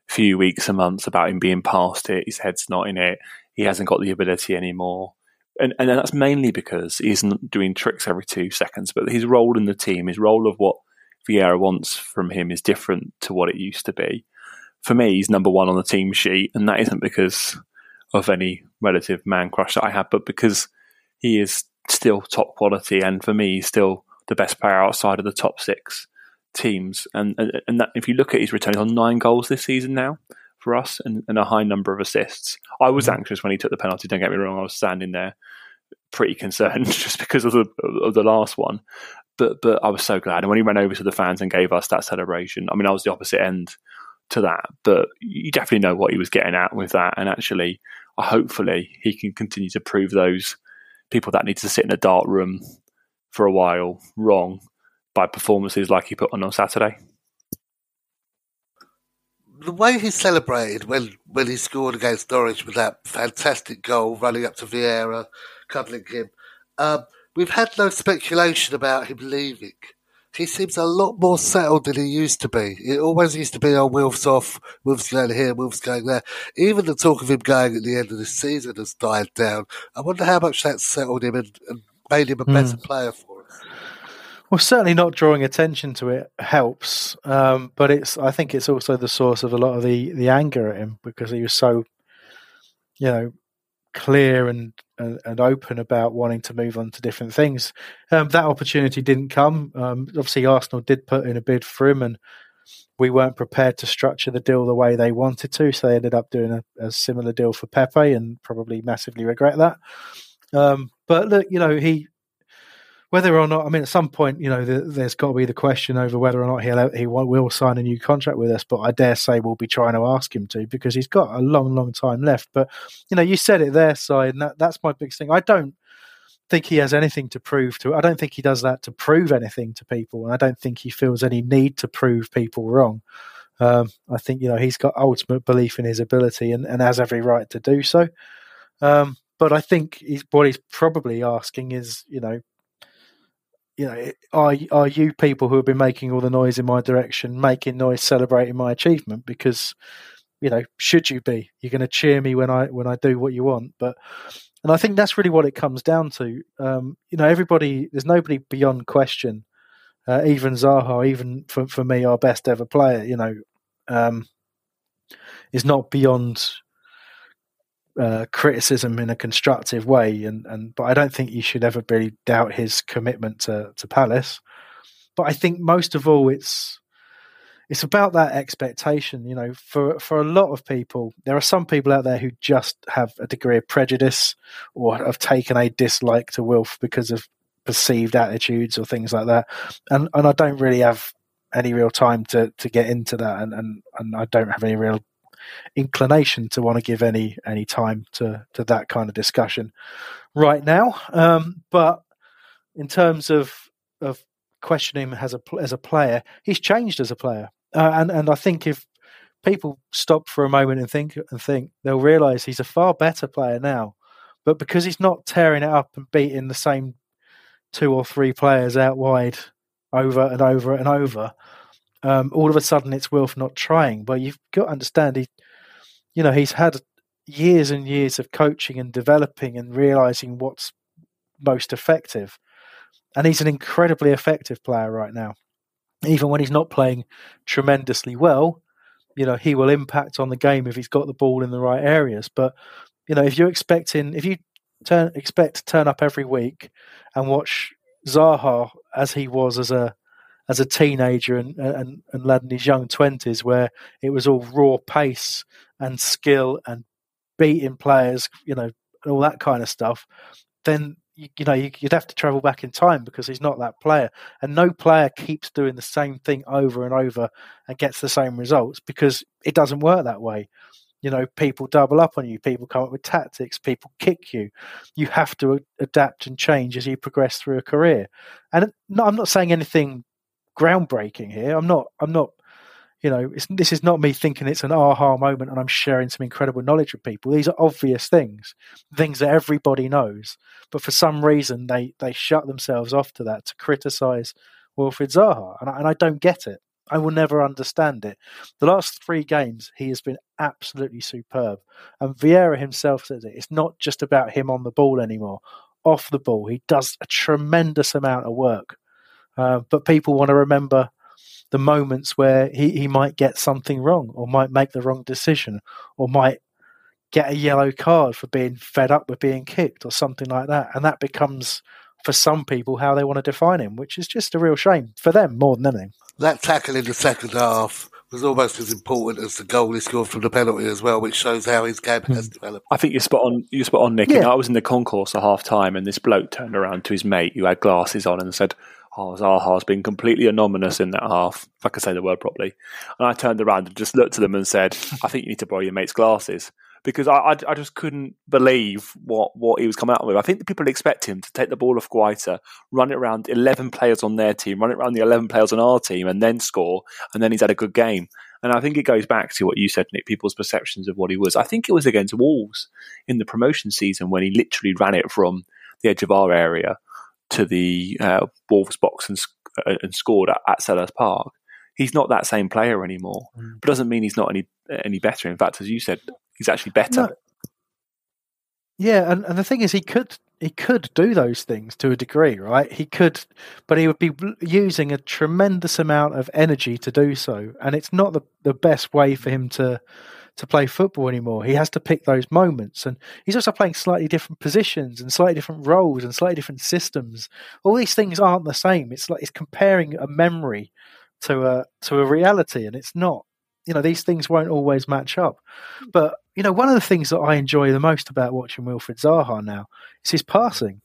few weeks and months about him being past it. His head's not in it. He hasn't got the ability anymore. And, and that's mainly because he isn't doing tricks every two seconds. But his role in the team, his role of what Vieira wants from him is different to what it used to be for me, he's number one on the team sheet, and that isn't because of any relative man crush that I have, but because he is still top quality, and for me, he's still the best player outside of the top six teams. And and that, if you look at his return, he's on nine goals this season now for us, and, and a high number of assists. I was mm-hmm. anxious when he took the penalty. Don't get me wrong; I was standing there pretty concerned [LAUGHS] just because of the of the last one. But but I was so glad, and when he ran over to the fans and gave us that celebration, I mean, I was the opposite end to that, but you definitely know what he was getting at with that. And actually, hopefully, he can continue to prove those people that need to sit in a dark room for a while wrong by performances like he put on on Saturday. The way he celebrated when, when he scored against Norwich with that fantastic goal, running up to Vieira, cuddling him, um, we've had no speculation about him leaving he seems a lot more settled than he used to be. It always used to be, oh, Wilf's off, Wilf's going here, Wilf's going there. Even the talk of him going at the end of the season has died down. I wonder how much that settled him and, and made him a hmm. better mm. player for us. Well, certainly not drawing attention to it helps, um, but it's. I think it's also the source of a lot of the the anger at him because he was so, you know, clear and, and, and open about wanting to move on to different things. Um, that opportunity didn't come. Um, obviously, Arsenal did put in a bid for him, and we weren't prepared to structure the deal the way they wanted to, so they ended up doing a, a similar deal for Pepe, and probably massively regret that. Um, but look, you know, he whether or not, I mean, at some point, you know, the, there's got to be the question over whether or not he'll he will sign a new contract with us. But I dare say we'll be trying to ask him to because he's got a long, long time left. But you know, you said it there, side, and that, that's my big thing. I don't think he has anything to prove to. I don't think he does that to prove anything to people, and I don't think he feels any need to prove people wrong. Um, I think you know he's got ultimate belief in his ability and, and has every right to do so. Um, but I think he's, what he's probably asking is, you know, you know, are are you people who have been making all the noise in my direction, making noise, celebrating my achievement? Because you know, should you be? You're going to cheer me when I when I do what you want, but and I think that's really what it comes down to. Um, you know, everybody, there's nobody beyond question. Uh, even Zaha, even for for me, our best ever player, you know, um, is not beyond uh, criticism in a constructive way. And and but I don't think you should ever really doubt his commitment to to Palace. But I think most of all, it's it's about that expectation. You know, for for a lot of people, there are some people out there who just have a degree of prejudice or have taken a dislike to Wilf because of perceived attitudes or things like that. And and I don't really have any real time to to get into that, and and, and I don't have any real inclination to want to give any any time to to that kind of discussion right now. Um, but in terms of of questioning him as a as a player, he's changed as a player. Uh, and and I think if people stop for a moment and think and think, they'll realise he's a far better player now. But because he's not tearing it up and beating the same two or three players out wide over and over and over, um, all of a sudden it's Wilf not trying. But you've got to understand he, you know, he's had years and years of coaching and developing and realizing what's most effective, and he's an incredibly effective player right now even when he's not playing tremendously well, you know, he will impact on the game if he's got the ball in the right areas. But, you know, if you're expecting, if you turn, expect to turn up every week and watch Zaha as he was as a, as a teenager and, and, and lad in his young twenties, where it was all raw pace and skill and beating players, you know, and all that kind of stuff, then you, you know you, would have to travel back in time because he's not that player, and no player keeps doing the same thing over and over and gets the same results because it doesn't work that way. You know, people double up on you, people come up with tactics, people kick you. You have to adapt and change as you progress through a career. And I'm not saying anything groundbreaking here. I'm not. I'm not you know, this is not me thinking it's an aha moment and I'm sharing some incredible knowledge with people. These are obvious things, things that everybody knows, but for some reason they they shut themselves off to that to criticize Wilfried Zaha, and I, and I don't get it. I will never understand it. The last three games, he has been absolutely superb, and Vieira himself says it. It's not just about him on the ball anymore. Off the ball, he does a tremendous amount of work. Uh, but people want to remember the moments where he, he might get something wrong or might make the wrong decision or might get a yellow card for being fed up with being kicked or something like that. And that becomes, for some people, how they want to define him, which is just a real shame for them more than anything. That tackle in the second half was almost as important as the goal he scored from the penalty as well, which shows how his game has hmm. developed. I think you're spot on. You're spot on, Nick. Yeah. I was in the concourse at half time, and this bloke turned around to his mate who had glasses on and said, oh, Zaha's been completely anonymous in that half, if I can say the word properly. And I turned around and just looked at them and said, I think you need to borrow your mate's glasses. Because I, I, I, just couldn't believe what, what he was coming out with. I think the people expect him to take the ball off Guaita, run it around 11 players on their team, run it around the 11 players on our team, and then score, and then he's had a good game. And I think it goes back to what you said, Nick, people's perceptions of what he was. I think it was against Wolves in the promotion season when he literally ran it from the edge of our area to the uh, Wolves box and, uh, and scored at, at Selhurst Park. He's not that same player anymore, mm. but doesn't mean he's not any any better. In fact, as you said, he's actually better. No. Yeah, and, and the thing is, he could he could do those things to a degree, right? He could, but he would be using a tremendous amount of energy to do so, and it's not the the best way for him to to play football anymore. He has to pick those moments, and he's also playing slightly different positions and slightly different roles and slightly different systems. All these things aren't the same. It's like it's comparing a memory to a to a reality, and it's not. You know, these things won't always match up. But you know, one of the things that I enjoy the most about watching Wilfried Zaha now is his passing.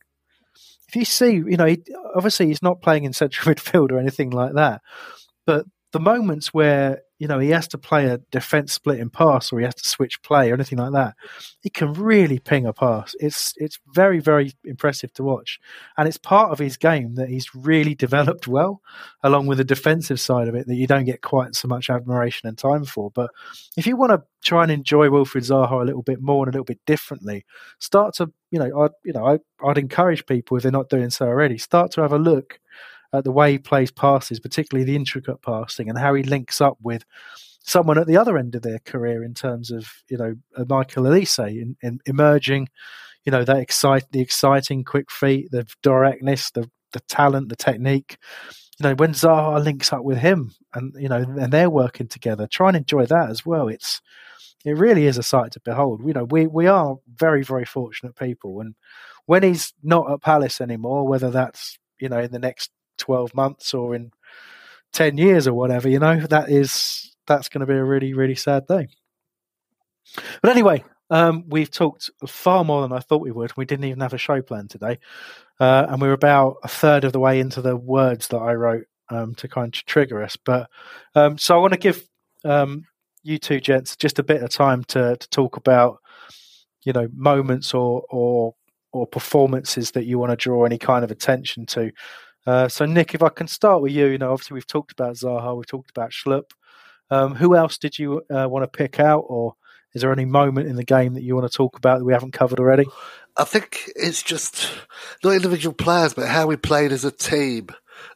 If you see, you know, he, obviously he's not playing in central [LAUGHS] midfield or anything like that, but the moments where you know he has to play a defense split splitting pass or he has to switch play or anything like that, he can really ping a pass. It's it's very very impressive to watch, and it's part of his game that he's really [LAUGHS] developed well, along with the defensive side of it that you don't get quite so much admiration and time for. But if you want to try and enjoy Wilfried Zaha a little bit more and a little bit differently, start to you know, I'd you know, I, I'd encourage people if they're not doing so already, start to have a look at the way he plays passes, particularly the intricate passing, and how he links up with someone at the other end of their career in terms of you know uh, Michael Olise in, in emerging, you know that excite the exciting quick feet, the directness, the the talent, the technique. You know when Zaha links up with him, and you know and they're working together. Try and enjoy that as well. It's it really is a sight to behold. You know we we are very very fortunate people, and when he's not at Palace anymore, whether that's you know in the next twelve months or in ten years or whatever, you know that is that's going to be a really really sad day. But anyway, um, we've talked far more than I thought we would. We didn't even have a show plan today, uh, and we are about a third of the way into the words that I wrote um, to kind of trigger us. But um, so I want to give um, you two gents just a bit of time to to talk about, you know, moments or or or performances that you want to draw any kind of attention to. Uh, so Nick, if I can start with you, you know, obviously we've talked about Zaha, we've talked about Schlupp. Um, who else did you uh, want to pick out, or is there any moment in the game that you want to talk about that we haven't covered already? I think it's just not individual players, but how we played as a team.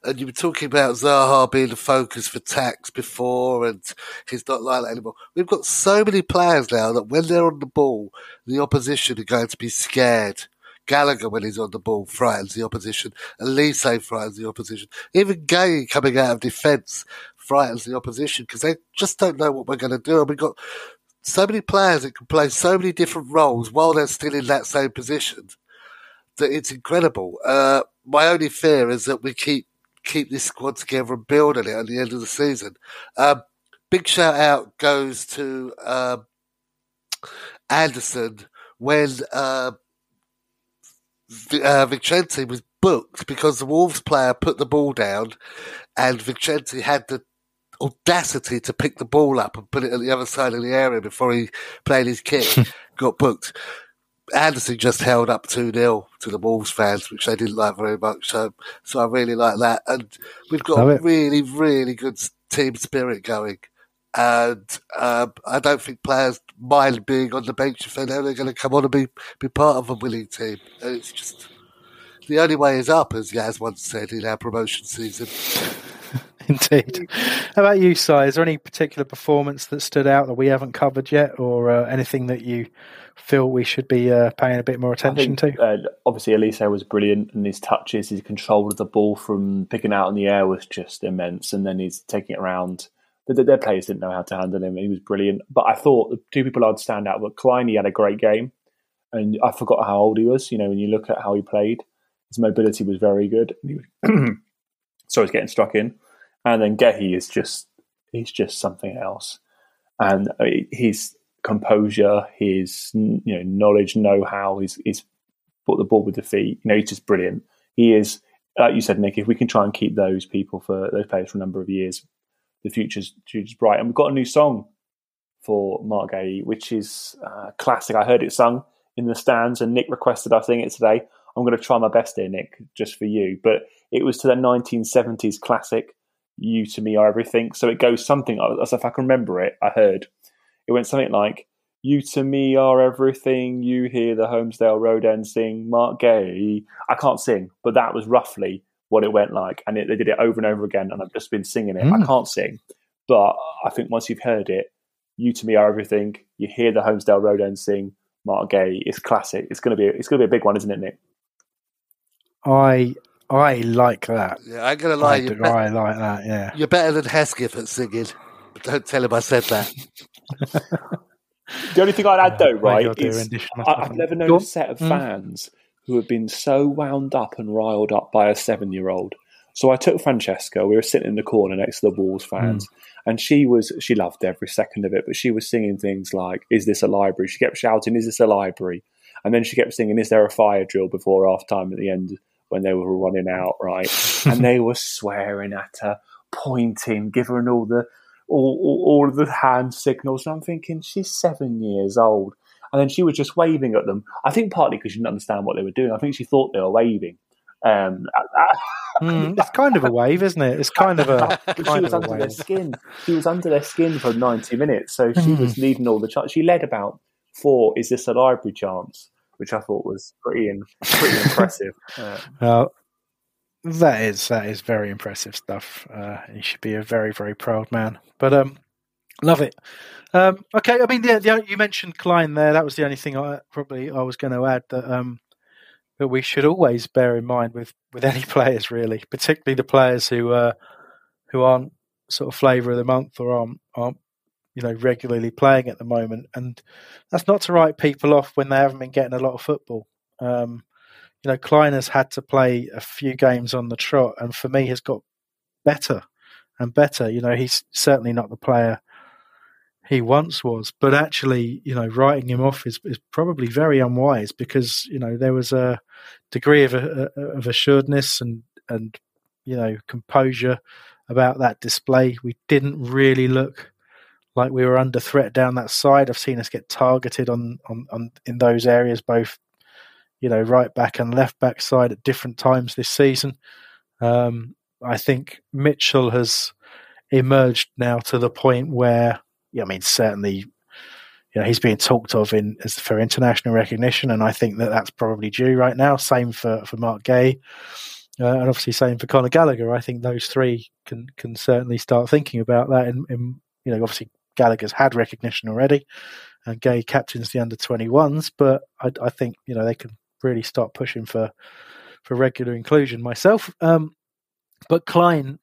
And you were talking about Zaha being the focus for tax before, and he's not like that anymore. We've got so many players now that when they're on the ball, the opposition are going to be scared. Gallagher, when he's on the ball, frightens the opposition. Olise frightens the opposition. Even Guéhi coming out of defence frightens the opposition because they just don't know what we're going to do. And we've got so many players that can play so many different roles while they're still in that same position that it's incredible. Uh, my only fear is that we keep keep this squad together and building it at the end of the season. Um, big shout out goes to um, Andersen when uh, uh, Vicente was booked because the Wolves player put the ball down and Vicente had the audacity to pick the ball up and put it at the other side of the area before he played his kick, [LAUGHS] got booked. Andersen just held up 2 0 to the Wolves fans, which they didn't like very much. So, so I really like that. And we've got a really, really good team spirit going. And um, I don't think players mind being on the bench if they know they're going to come on and be, be part of a winning team. And it's just the only way is up, as Yaz once said in our promotion season. [LAUGHS] Indeed. How about you, Si? Is there any particular performance that stood out that we haven't covered yet, or uh, anything that you feel we should be uh, paying a bit more attention think, to? Uh, obviously, Olise was brilliant, and his touches, his control of the ball from picking out in the air was just immense, and then he's taking it around. The, their players didn't know how to handle him. He was brilliant. But I thought the two people I'd stand out were Kleiny had a great game, and I forgot how old he was. You know, when you look at how he played, his mobility was very good. [CLEARS THROAT] so he's getting struck in and then Guéhi is just he's just something else, and his composure, his you know knowledge, know how, he's put the ball with the feet. You know, he's just brilliant. He is, like you said, Nick. If we can try and keep those people for those players for a number of years, the future's, future's bright. And we've got a new song for Marc Guéhi, which is uh, classic. I heard it sung in the stands, and Nick requested I sing it today. I'm going to try my best here, Nick, just for you. But it was to the 1970s classic you to me are everything. So it goes something as if I can remember it. I heard it went something like, "You to me are everything." You hear the Holmesdale Road End sing, Marc Guéhi. I can't sing, but that was roughly what it went like, and it, they did it over and over again. And I've just been singing it. Mm. I can't sing, but I think once you've heard it, "You to me are everything." You hear the Holmesdale Road End sing, Marc Guéhi. It's classic. It's gonna be it's gonna be a big one, isn't it, Nick? I I like that. Yeah, I'm gonna lie. I, do, be- I like that. Yeah, you're better than Hesketh at singing. But don't tell him I said that. [LAUGHS] the only thing I'd add, though, right, is I, have never known a set of mm. fans who had been so wound up and riled up by a seven-year-old. So I took Francesca. We were sitting in the corner next to the Wolves fans, mm. and she was she loved every second of it. But she was singing things like, "Is this a library?" She kept shouting, "Is this a library?" And then she kept singing, "Is there a fire drill?" Before half time at the end when they were running out, right? and they were swearing at her, pointing, giving her all the all, all, all of the hand signals. And I'm thinking, she's seven years old. And then she was just waving at them. I think partly because she didn't understand what they were doing. I think she thought they were waving. Um, mm, it's kind of a wave, isn't it? It's kind of a. [LAUGHS] she was under their skin. She was under their skin for ninety minutes, so she was leading all the chants. She led about four. Is this a library chance? which I thought was pretty pretty impressive. [LAUGHS] Uh, that is that is very impressive stuff. Uh, he should be a very very proud man. But um, love it. Um, okay, I mean, the, the, you mentioned Clyne there. That was the only thing I probably I was going to add that um, that we should always bear in mind with, with [LAUGHS] any players, really, particularly the players who uh, who aren't sort of flavour of the month or aren't aren't you know regularly playing at the moment. And that's not to write people off when they haven't been getting a lot of football. Um, you know, Clyne has had to play a few games on the trot, and for me, has got better and better. You know, he's certainly not the player he once was. But actually, you know, writing him off is, is probably very unwise because you know there was a degree of a, of assuredness and and you know composure about that display. We didn't really look like we were under threat down that side. I've seen us get targeted on on, on in those areas, both you know right back and left back side at different times this season. Um, I think Mitchell has emerged now to the point where I mean, certainly, you know, he's being talked of in as for international recognition, and I think that that's probably due right now. Same for for Marc Guéhi, uh, and obviously same for Conor Gallagher. I think those three can can certainly start thinking about that. And you know, obviously Gallagher's had recognition already, and Guéhi captains the under twenty ones, but I, I, think you know they can really start pushing for for regular inclusion. Myself, um, but Clyne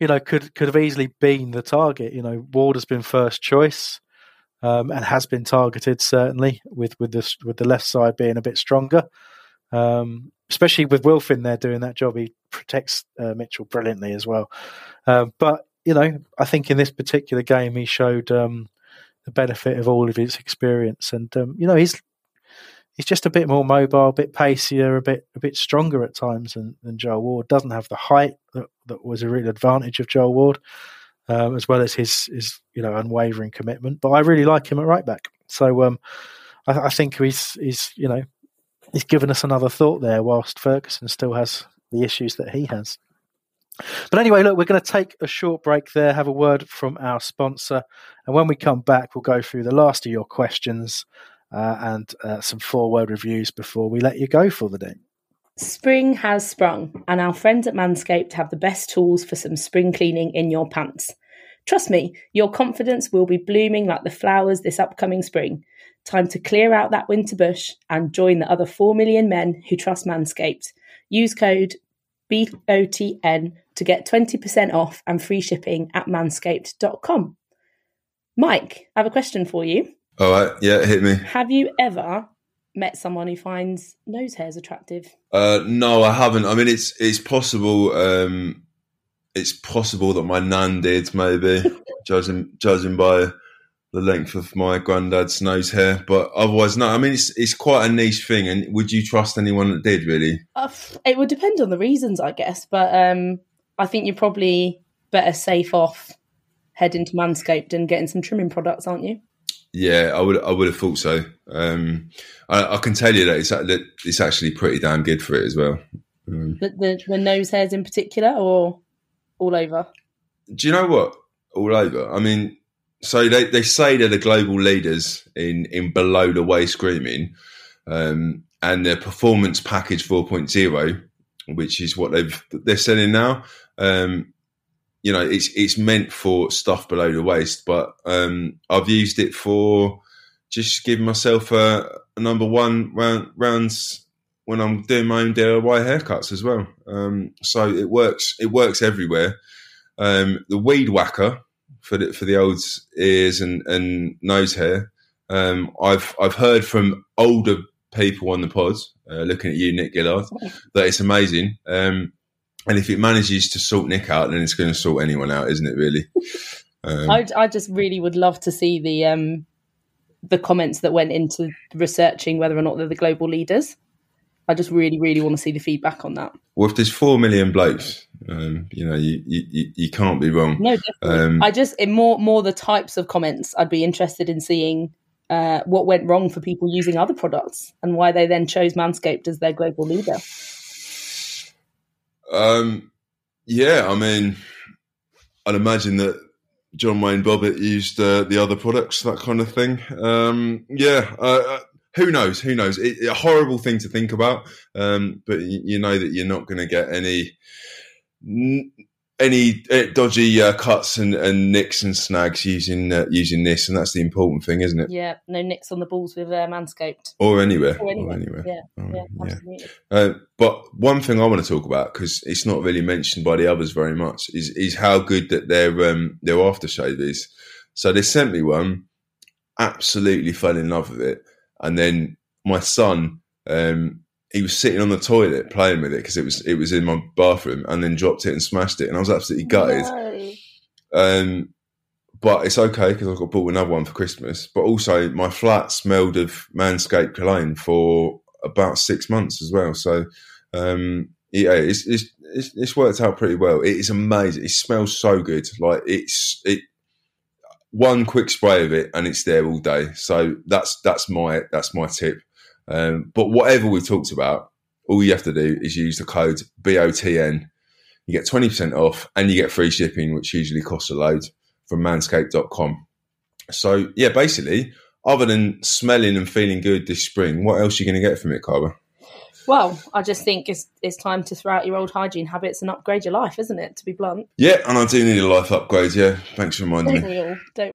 you know, could could have easily been the target. You know, Ward has been first choice um, and has been targeted certainly with with the with the left side being a bit stronger. Um, especially with Wilfin there doing that job, he protects uh, Mitchell brilliantly as well. Um, but you know, I think in this particular game he showed um, the benefit of all of his experience, and um, you know he's he's just a bit more mobile, a bit pacier, a bit a bit stronger at times than, than Joel Ward. Doesn't have the height that, that was a real advantage of Joel Ward, um, as well as his his you know unwavering commitment. But I really like him at right back. So um, I, I, think he's he's you know he's given us another thought there, whilst Ferguson still has the issues that he has. But anyway, look, we're going to take a short break there, have a word from our sponsor, and when we come back, we'll go through the last of your questions uh, and uh, some four word reviews before we let you go for the day. Spring has sprung, and our friends at Manscaped have the best tools for some spring cleaning in your pants. Trust me, your confidence will be blooming like the flowers this upcoming spring. Time to clear out that winter bush and join the other 4 million men who trust Manscaped. Use code BOTN to get 20% off and free shipping at manscaped.com. Mike, I have a question for you. All right, yeah, hit me. Have you ever met someone who finds nose hairs attractive? Uh, no, I haven't. I mean, it's it's possible. Um, it's possible that my nan did, maybe [LAUGHS] judging judging by the length of my granddad's nose hair. But otherwise, no. I mean, it's it's quite a niche thing. And would you trust anyone that did? Really? Uh, it would depend on the reasons, I guess. But um, I think you're probably better safe off heading to Manscaped and getting some trimming products, aren't you? Yeah, I would I would have thought so. Um, I, I, can tell you that it's that it's actually pretty damn good for it as well. Um, the, the, the nose hairs in particular, or all over? Do you know what? All over. I mean, so they, they say they're the global leaders in in below the waist grooming, um, and their performance package 4.0, which is what they've they're selling now. Um, you know, it's it's meant for stuff below the waist, but um, I've used it for just giving myself a, a number one round, rounds when I'm doing my own DIY haircuts as well. Um, so it works. It works everywhere. Um, the weed whacker for the for the old ears and, and nose hair. Um, I've I've heard from older people on the pod, uh, looking at you, Nick Gillard, that it's amazing. Um, and if it manages to sort Nick out, then it's going to sort anyone out, isn't it? Really. Um, I, I just really would love to see the um, the comments that went into researching whether or not they're the global leaders. I just really, really want to see the feedback on that. Well, if there's four million blokes, um, you know, you, you you can't be wrong. No, definitely. Um, I just in more more the types of comments. I'd be interested in seeing uh, what went wrong for people using other products and why they then chose Manscaped as their global leader. Um, yeah, I mean, I'd imagine that John Wayne Bobbitt used uh, the other products, that kind of thing. Um, yeah, uh, who knows? Who knows? It, a horrible thing to think about, um, but you, you, know that you're not going to get any any uh, dodgy uh, cuts and, and nicks and snags using uh, using this, and that's the important thing, isn't it? Yeah, no nicks on the balls with uh, Manscaped or anywhere, or anywhere. Or anywhere. Yeah, oh, yeah, absolutely. Uh, but one thing I want to talk about because it's not really mentioned by the others very much is is how good that their um, their aftershave is. So they sent me one, absolutely fell in love with it, and then my son. Um, he was sitting on the toilet playing with it because it was it was in my bathroom, and then dropped it and smashed it, and I was absolutely gutted. No. Um, but it's okay because I got bought another one for Christmas. But also, my flat smelled of Manscaped cologne for about six months as well. So, um, yeah, it's, it's, it's it's worked out pretty well. It is amazing. It smells so good. Like it's it one quick spray of it and it's there all day. So that's that's my that's my tip. Um, but whatever we talked about, all you have to do is use the code BOTN. You get 20% off and you get free shipping, which usually costs a load from manscaped.com. So, yeah, basically, other than smelling and feeling good this spring, what else are you going to get from it, Carver? Well, I just think it's it's time to throw out your old hygiene habits and upgrade your life, isn't it? To be blunt. Yeah, and I do need a life upgrade. Yeah, thanks for reminding don't me. We all, don't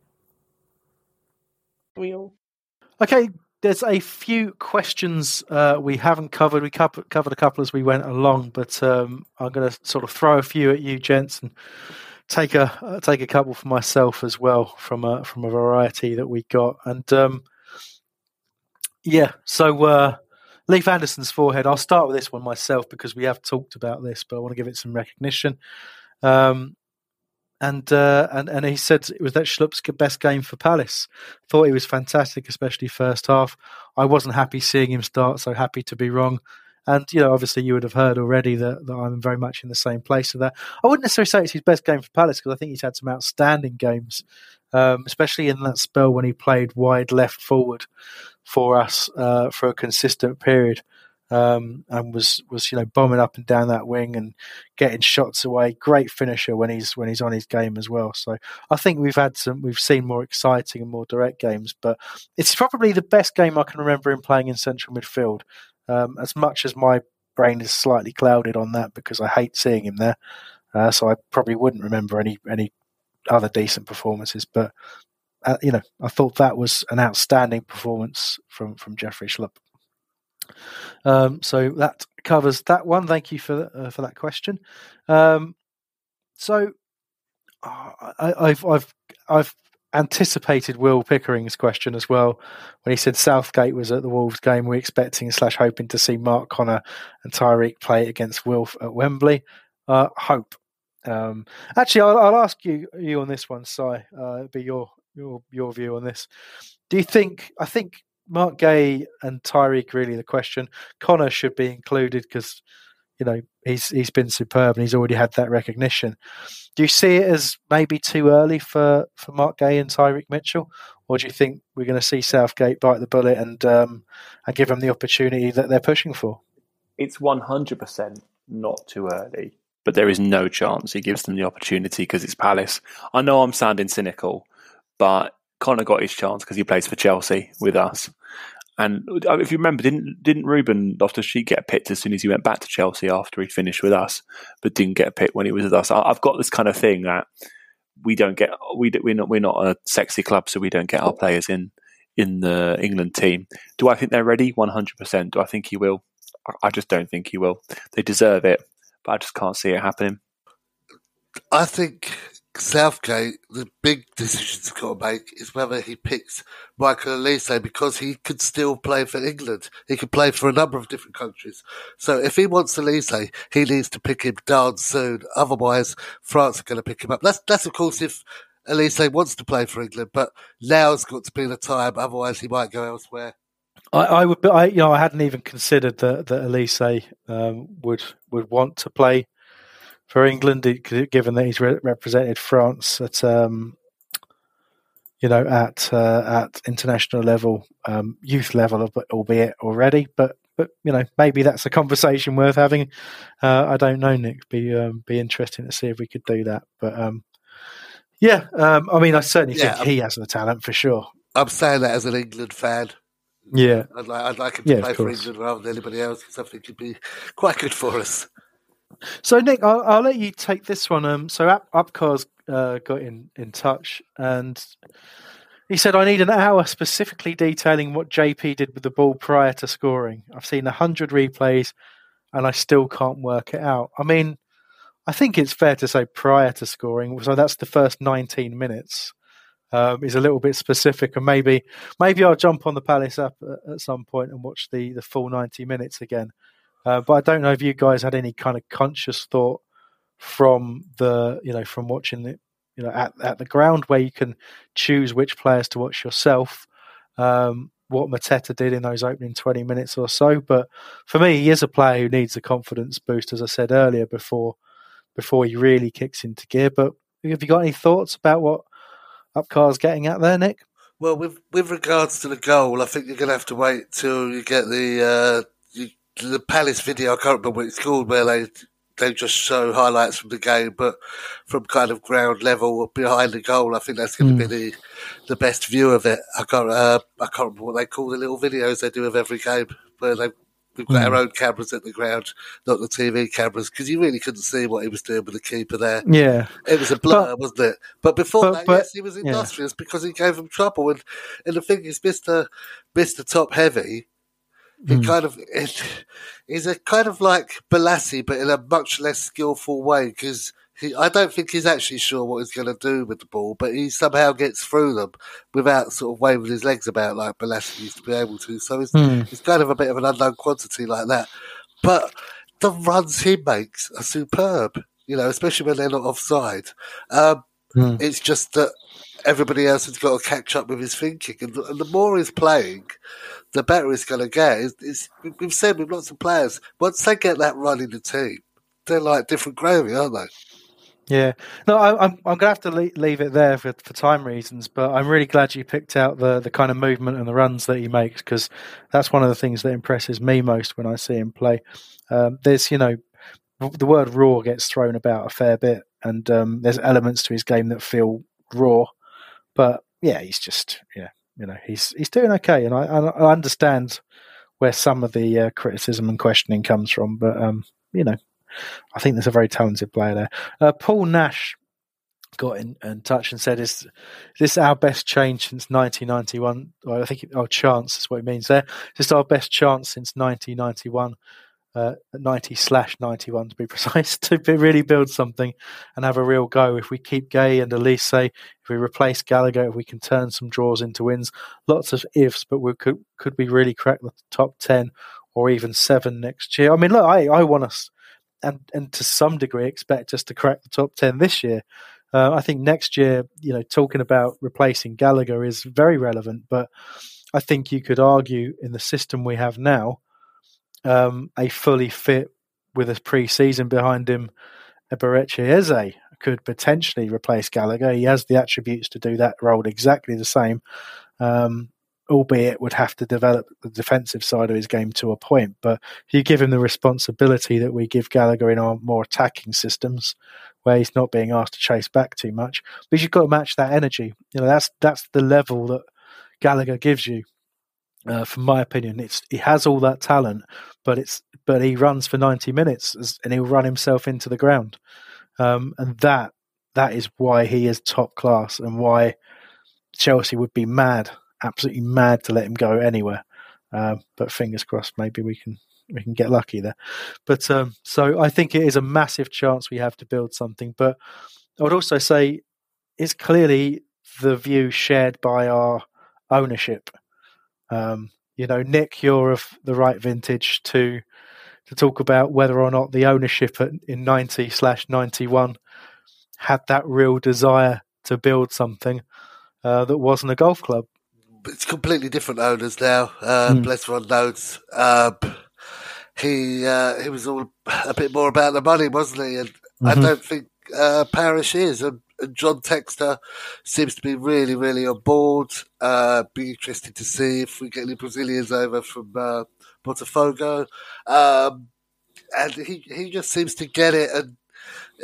wheel. Okay, there's a few questions uh, we haven't covered. We covered a couple as we went along, but um, I'm going to sort of throw a few at you, gents, and take a uh, take a couple for myself as well from a from a variety that we got. And um, yeah, so uh, Leif Anderson's forehead. I'll start with this one myself because we have talked about this, but I want to give it some recognition. Um, and uh, and and he said it was that Schlupp's best game for Palace. Thought he was fantastic, especially first half. I wasn't happy seeing him start, so happy to be wrong. And you know, obviously, you would have heard already that, that I'm very much in the same place with that. I wouldn't necessarily say it's his best game for Palace because I think he's had some outstanding games, um, especially in that spell when he played wide left forward for us uh, for a consistent period um, and was was you know bombing up and down that wing and getting shots away. Great finisher when he's when he's on his game as well. So I think we've had some we've seen more exciting and more direct games, but it's probably the best game I can remember him playing in central midfield. Um, as much as my brain is slightly clouded on that because I hate seeing him there, uh, so I probably wouldn't remember any any other decent performances. But uh, you know, I thought that was an outstanding performance from from Jeffrey Schlupp. Um, so that covers that one. Thank you for uh, for that question. Um, so uh, I, have I've I've anticipated Will Pickering's question as well when he said Southgate was at the Wolves game. We're expecting slash hoping to see Mark Conor and Tyrick play against Wilf at Wembley. Uh, hope. Um, actually, I'll, I'll, ask you you on this one, Si. Uh, be your your your view on this. Do you think? I think Marc Guéhi and Tyrick really the question. Conor should be included because you know he's he's been superb and he's already had that recognition. Do you see it as maybe too early for for Marc Guéhi and Tyrick Mitchell, or do you think we're going to see Southgate bite the bullet and um, and give them the opportunity that they're pushing for? It's one hundred percent not too early, but there is no chance he gives them the opportunity because it's Palace. I know I'm sounding cynical, but Conor got his chance because he plays for Chelsea with us. And if you remember, didn't didn't Ruben Loftus Cheek get picked as soon as he went back to Chelsea after he finished with us, but didn't get picked when he was with us? I've got this kind of thing that we don't get we we're not we're not a sexy club, so we don't get our players in in the England team. Do I think they're ready? One hundred percent. Do I think he will? I just don't think he will. They deserve it, but I just can't see it happening. I think Southgate, the big decision he's got to make is whether he picks Michael Olise because he could still play for England. He could play for a number of different countries. So if he wants Olise, he needs to pick him down soon. Otherwise, France are going to pick him up. That's, that's of course if Elise wants to play for England, but now's got to be the time. Otherwise, he might go elsewhere. I, I would, I, you know, I hadn't even considered that that Olise um, would would want to play for England, given that he's re- represented France at um, you know at uh, at international level, um, youth level, albeit already. But but you know maybe that's a conversation worth having. Uh, I don't know, Nick. Be um, be interesting to see if we could do that. But um, yeah, um, I mean, I certainly yeah, think I'm, he has the talent for sure. I'm saying that as an England fan. Yeah, I'd like, I'd like him to yeah, play for England rather than anybody else because I think he'd be quite good for us. So Nick, I'll, I'll let you take this one. Um, so Up, Upcars uh, got in in touch and he said, "I need an hour specifically detailing what JP did with the ball prior to scoring. I've seen a hundred replays, and I still can't work it out. I mean, I think it's fair to say prior to scoring, so that's the first 19 minutes." um, is a little bit specific, and maybe maybe I'll jump on the Palace app at, at some point and watch the the full ninety minutes again. Uh, but I don't know if you guys had any kind of conscious thought from the you know from watching it you know at at the ground where you can choose which players to watch yourself. Um, what Mateta did in those opening 20 minutes or so. But for me, he is a player who needs a confidence boost, as I said earlier, before before he really kicks into gear. But have you got any thoughts about what Upcar's getting at there, Nick? Well, with with regards to the goal, I think you're going to have to wait till you get the uh, the Palace video. I can't remember what it's called, where they they just show highlights from the game, but from kind of ground level behind the goal, I think that's going to mm. be the the best view of it. I can't uh, I can't remember what they call the little videos they do of every game where they We've got mm. our own cameras at the ground, not the TV cameras, because you really couldn't see what he was doing with the keeper there. Yeah, it was a blur, but, wasn't it? But before but, that, but, yes, he was industrious yeah. because he gave them trouble. And and the thing is, Mister Mister Top Heavy, he mm. kind of it, he's a kind of like Bolasie, but in a much less skillful way because he, I don't think he's actually sure what he's going to do with the ball, but he somehow gets through them without sort of waving his legs about like Bolasie used to be able to. So he's, mm. he's kind of a bit of an unknown quantity like that. But the runs he makes are superb, you know, especially when they're not offside. Um, mm. It's just that everybody else has got to catch up with his thinking. And, and the more he's playing, the better he's going to get. It's, it's, we've seen with lots of players, once they get that run in the team, they're like different gravy, aren't they? Yeah, no, I, am I'm, I'm gonna have to leave it there for, for time reasons, but I'm really glad you picked out the the kind of movement and the runs that he makes because that's one of the things that impresses me most when I see him play. Um, there's you know the word raw gets thrown about a fair bit, and um, there's elements to his game that feel raw, but yeah, he's just yeah, you know, he's he's doing okay, and I I understand where some of the uh, criticism and questioning comes from, but um, you know, I think there's a very talented player there. Uh, Paul Nash got in, in, touch and said, "Is this our best change since 1991?" Well, I think our oh, chance is what it means there. Is this our best chance since 1991? Uh, 90 slash 91 to be precise, [LAUGHS] to be, really build something and have a real go. If we keep Guéhi and Olise, if we replace Gallagher, if we can turn some draws into wins, lots of ifs, but we could could we really crack the top 10 or even seven next year? I mean, look, I, I want us and and to some degree expect us to crack the top ten this year. Uh, I think next year, you know, talking about replacing Gallagher is very relevant, but I think you could argue in the system we have now, um, a fully fit with a pre-season behind him, Eberechi Eze could potentially replace Gallagher. He has the attributes to do that role exactly the same. Um, albeit would have to develop the defensive side of his game to a point. But if you give him the responsibility that we give Gallagher in our more attacking systems, where he's not being asked to chase back too much, but you've got to match that energy. You know, that's that's the level that Gallagher gives you. Uh, from my opinion, it's he has all that talent, but it's but he runs for ninety minutes and he'll run himself into the ground, um, and that that is why he is top class and why Chelsea would be mad absolutely mad to let him go anywhere. Um, but fingers crossed, maybe we can we can get lucky there. But um, so I think it is a massive chance we have to build something. But I would also say it's clearly the view shared by our ownership. Um, you know, Nick, you're of the right vintage to to talk about whether or not the ownership in ninety slash ninety one had that real desire to build something uh, that wasn't a golf club. It's completely different owners now. Uh, mm. Bless Ron Noades. Uh, he uh, he was all a bit more about the money, wasn't he? And mm-hmm. I don't think uh, Parish is. And, John Textor seems to be really, really on board. Uh, be interested to see if we get any Brazilians over from uh, Botafogo. Um, and he, he just seems to get it. And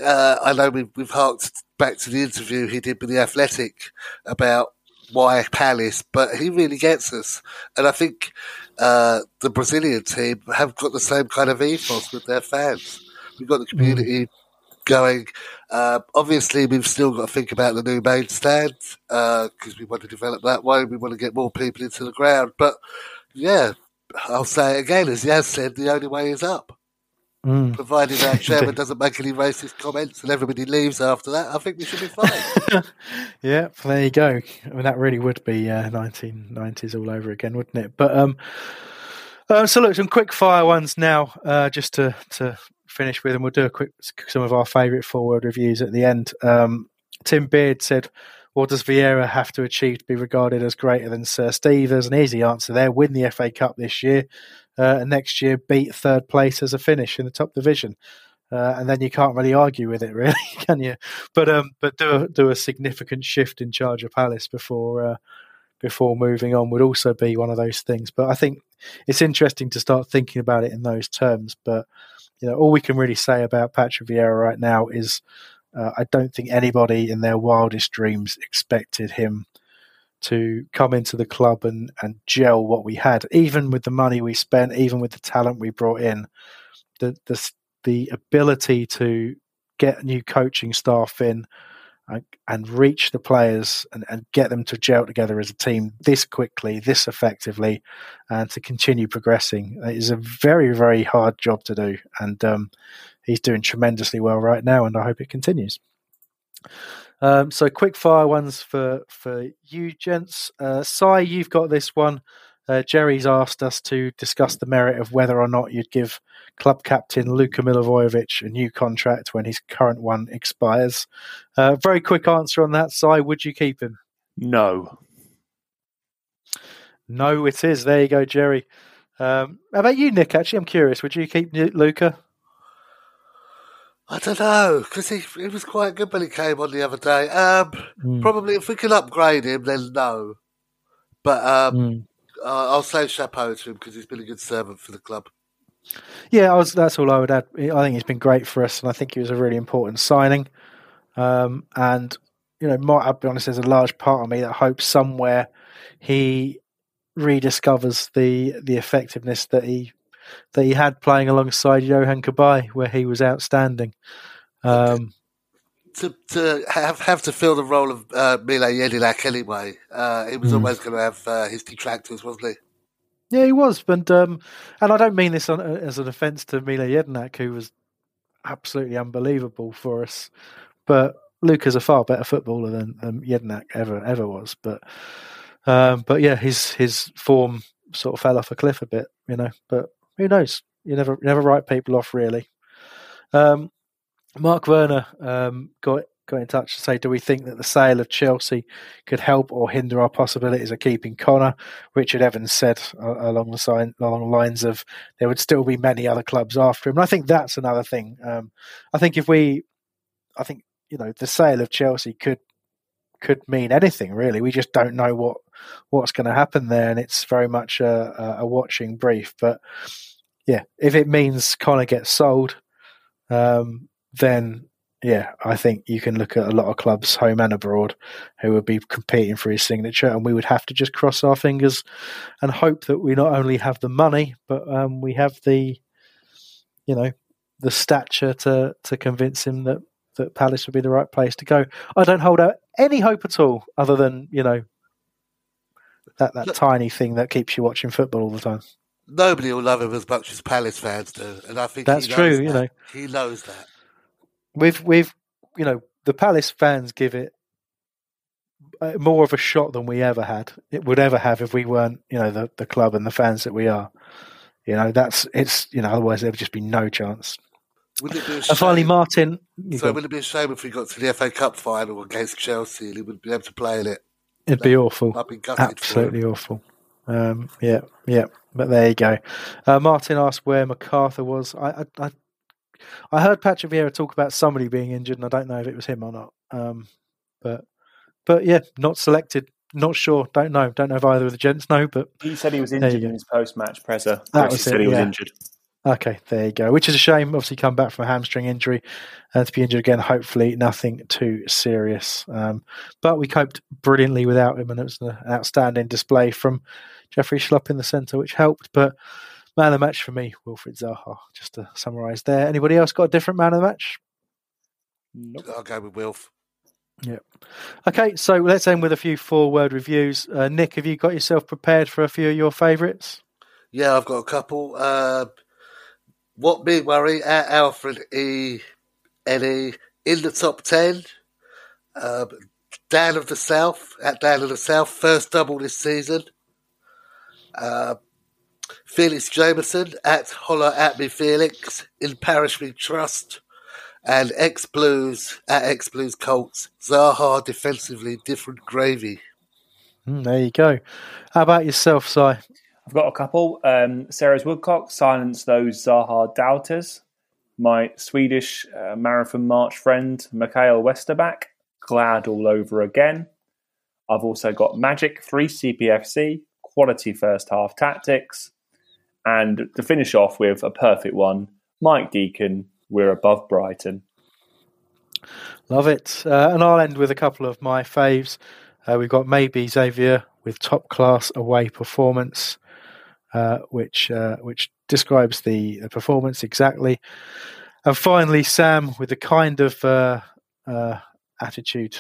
uh, I know we've, we've harked back to the interview he did with the Athletic about why Palace, but he really gets us. And I think uh, the Brazilian team have got the same kind of ethos with their fans. We've got the community mm. Going. Uh, obviously, we've still got to think about the new main stand because uh, we want to develop that way. We want to get more people into the ground. But yeah, I'll say it again, as Yaz said, the only way is up. Mm. Provided our [LAUGHS] chairman doesn't make any racist comments and everybody leaves after that, I think we should be fine. [LAUGHS] yeah, there you go. I mean, that really would be uh, 1990s all over again, wouldn't it? But um, uh, so look, some quick fire ones now, uh, just to to finish with, and we'll do a quick some of our favourite forward reviews at the end. Um, Tim Beard said, "What does Vieira have to achieve to be regarded as greater than Sir Steve?" There's an easy answer there: win the FA Cup this year uh, and next year beat third place as a finish in the top division. Uh, and then you can't really argue with it, [LAUGHS] really, can you? But um, but do a, do a significant shift in charge of Palace before uh, before moving on would also be one of those things. But I think it's interesting to start thinking about it in those terms. But you know, all we can really say about Patrick Vieira right now is uh, I don't think anybody in their wildest dreams expected him to come into the club and, and gel what we had, even with the money we spent, even with the talent we brought in, the the, the ability to get new coaching staff in and, reach the players and, and get them to gel together as a team this quickly, this effectively, and to continue progressing it is a very, very hard job to do. And um, he's doing tremendously well right now, and I hope it continues. Um, so quick fire ones for for you gents. Uh, Si, you've got this one. Uh, Jerry's asked us to discuss the merit of whether or not you'd give club captain Luka Milivojevic a new contract when his current one expires. Uh, very quick answer on that, Si. Would you keep him? No. No, it is. There you go, Jerry. Um, how about you, Nick? Actually, I'm curious. Would you keep Luka? I don't know because he he was quite good when he came on the other day. Um, mm. Probably if we can upgrade him, then no. But um, mm. Uh, I'll say chapeau to him because he's been a good servant for the club. Yeah, was, that's all I would add. I think he's been great for us, and I think he was a really important signing. Um, and you know, might I'll be honest, there's a large part of me that hopes somewhere he rediscovers the the effectiveness that he that he had playing alongside Johan Cabaye, where he was outstanding. Um, to to have have to fill the role of uh, Mile Jedinak anyway, uh, he was mm. always going to have uh, his detractors, wasn't he? Yeah, he was, but um, and I don't mean this on, as an offence to Mile Jedinak, who was absolutely unbelievable for us. But Luka's a far better footballer than, than Jedinak ever ever was. But um, but yeah, his his form sort of fell off a cliff a bit, you know. But who knows? You never never write people off really. Um, Mark Werner um, got got in touch to say, do we think that the sale of Chelsea could help or hinder our possibilities of keeping Conor? Richard Evans said uh, along the sign, along the lines of there would still be many other clubs after him. And I think that's another thing. Um, I think if we, I think you know, the sale of Chelsea could could mean anything really. We just don't know what what's going to happen there, and it's very much a, a watching brief. But yeah, if it means Conor gets sold, um, then yeah, I think you can look at a lot of clubs, home and abroad, who would be competing for his signature, and we would have to just cross our fingers and hope that we not only have the money, but um, we have the, you know, the stature to to convince him that that Palace would be the right place to go. I don't hold out any hope at all, other than you know that, that tiny thing that keeps you watching football all the time. Nobody will love him as much as Palace fans do, and I think that's true. That. You know, he knows that. We've we've you know the Palace fans give it uh, more of a shot than we ever had. It would ever have if we weren't you know the the club and the fans that we are. You know that's it's you know otherwise there would just be no chance. Would it be and finally, Martin. So, would it be a shame if we got to the FA Cup final against Chelsea and he wouldn't be able to play in it? It'd be awful. Absolutely awful. Um, yeah, yeah. But there you go. Uh, Martin asked where McArthur was. I, I, I, I, heard Patrick Vieira talk about somebody being injured, and I don't know if it was him or not. Um, but, but yeah, not selected. Not sure. Don't know. Don't know if either of the gents know. But he said he was injured in his post-match presser. That was he said he was yeah. injured. Okay, there you go. Which is a shame. Obviously, come back from a hamstring injury and uh, to be injured again. Hopefully, nothing too serious. Um, but we coped brilliantly without him, and it was an outstanding display from Jeffrey Schlupp in the centre, which helped. But man of the match for me, Wilfried Zaha. Just to summarise there. Anybody else got a different man of the match? Nope. I'll go with Wilf. Yeah. Okay, so let's end with a few four-word reviews. Uh, Nick, have you got yourself prepared for a few of your favourites? Yeah, I've got a couple. Uh, what big worry at Alfred E. Eddie in the top 10. Uh, Dan of the South, at Dan of the South, first double this season. Uh, Felix Jameson at Holler at me Felix in Parish We Trust. And X Blues at X Blues Colts. Zaha defensively different gravy. Mm, there you go. How about yourself, Si? I've got a couple. Um, Sarah's Woodcock, Silence Those Zaha Doubters. My Swedish uh, marathon march friend, Mikael Westerback, Glad All Over Again. I've also got Magic 3 CPFC, Quality First Half Tactics. And to finish off with a perfect one, Mike Deacon, We're Above Brighton. Love it. Uh, and I'll end with a couple of my faves. Uh, we've got maybe Xavier with top class away performance. Uh, which uh, which describes the, performance exactly. And finally, Sam with the kind of uh, uh, attitude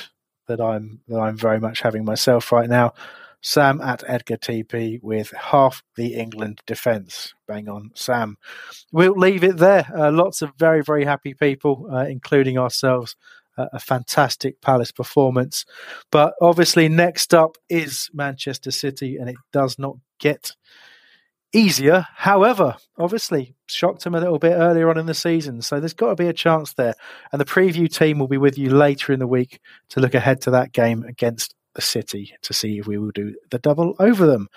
that I'm that I'm very much having myself right now. Sam at Edgar TP with half the England defence. Bang on, Sam. We'll leave it there. Uh, lots of very, very happy people, uh, including ourselves. Uh, a fantastic Palace performance. But obviously, next up is Manchester City, and it does not get easier. However, obviously, shocked him a little bit earlier on in the season. So there's got to be a chance there. And the preview team will be with you later in the week to look ahead to that game against the City to see if we will do the double over them.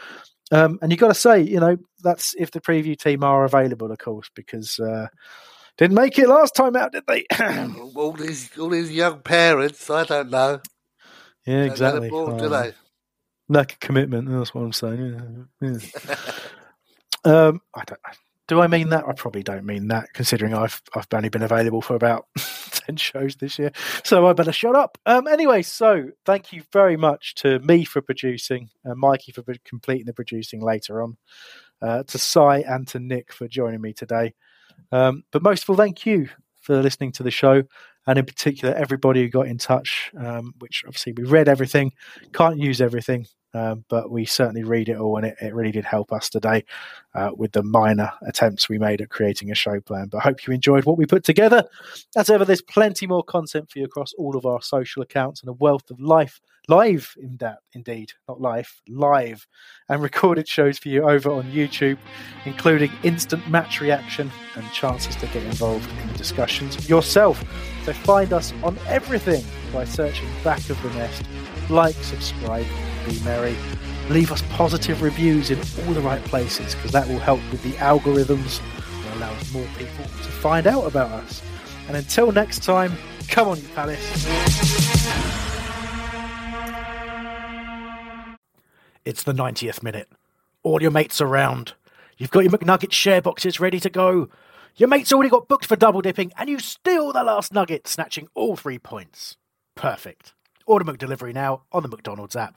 Um, and you've got to say, you know, that's if the preview team are available, of course, because uh, didn't make it last time out, did they? [CLEARS THROAT] all these all these young parents, I don't know. Yeah, exactly. Board, do they? Lack of commitment. That's what I'm saying. Yeah. [LAUGHS] yeah. Um, I don't. Do I mean that? I probably don't mean that, considering I've I've only been available for about [LAUGHS] ten shows this year. So I better shut up. Um, anyway, so thank you very much to me for producing, and Mikey for completing the producing later on, uh, to Si and to Nick for joining me today. Um, but most of all, thank you for listening to the show, and in particular everybody who got in touch. Um, which obviously we read everything, can't use everything, um, but we certainly read it all, and it, it really did help us today uh, with the minor attempts we made at creating a show plan. But I hope you enjoyed what we put together. As ever, there's plenty more content for you across all of our social accounts and a wealth of life, live in that, indeed, not live, live, and recorded shows for you over on YouTube, including instant match reaction and chances to get involved in the discussions yourself. So find us on everything by searching Back of the Nest. Like, subscribe, be merry. Leave us positive reviews in all the right places because that will help with the algorithms and allow more people to find out about us. And until next time, come on, you Palace. It's the 90th minute. All your mates around. You've got your McNugget share boxes ready to go. Your mate's already got booked for double dipping, and you steal the last nugget, snatching all three points. Perfect. Order McDelivery now on the McDonald's app.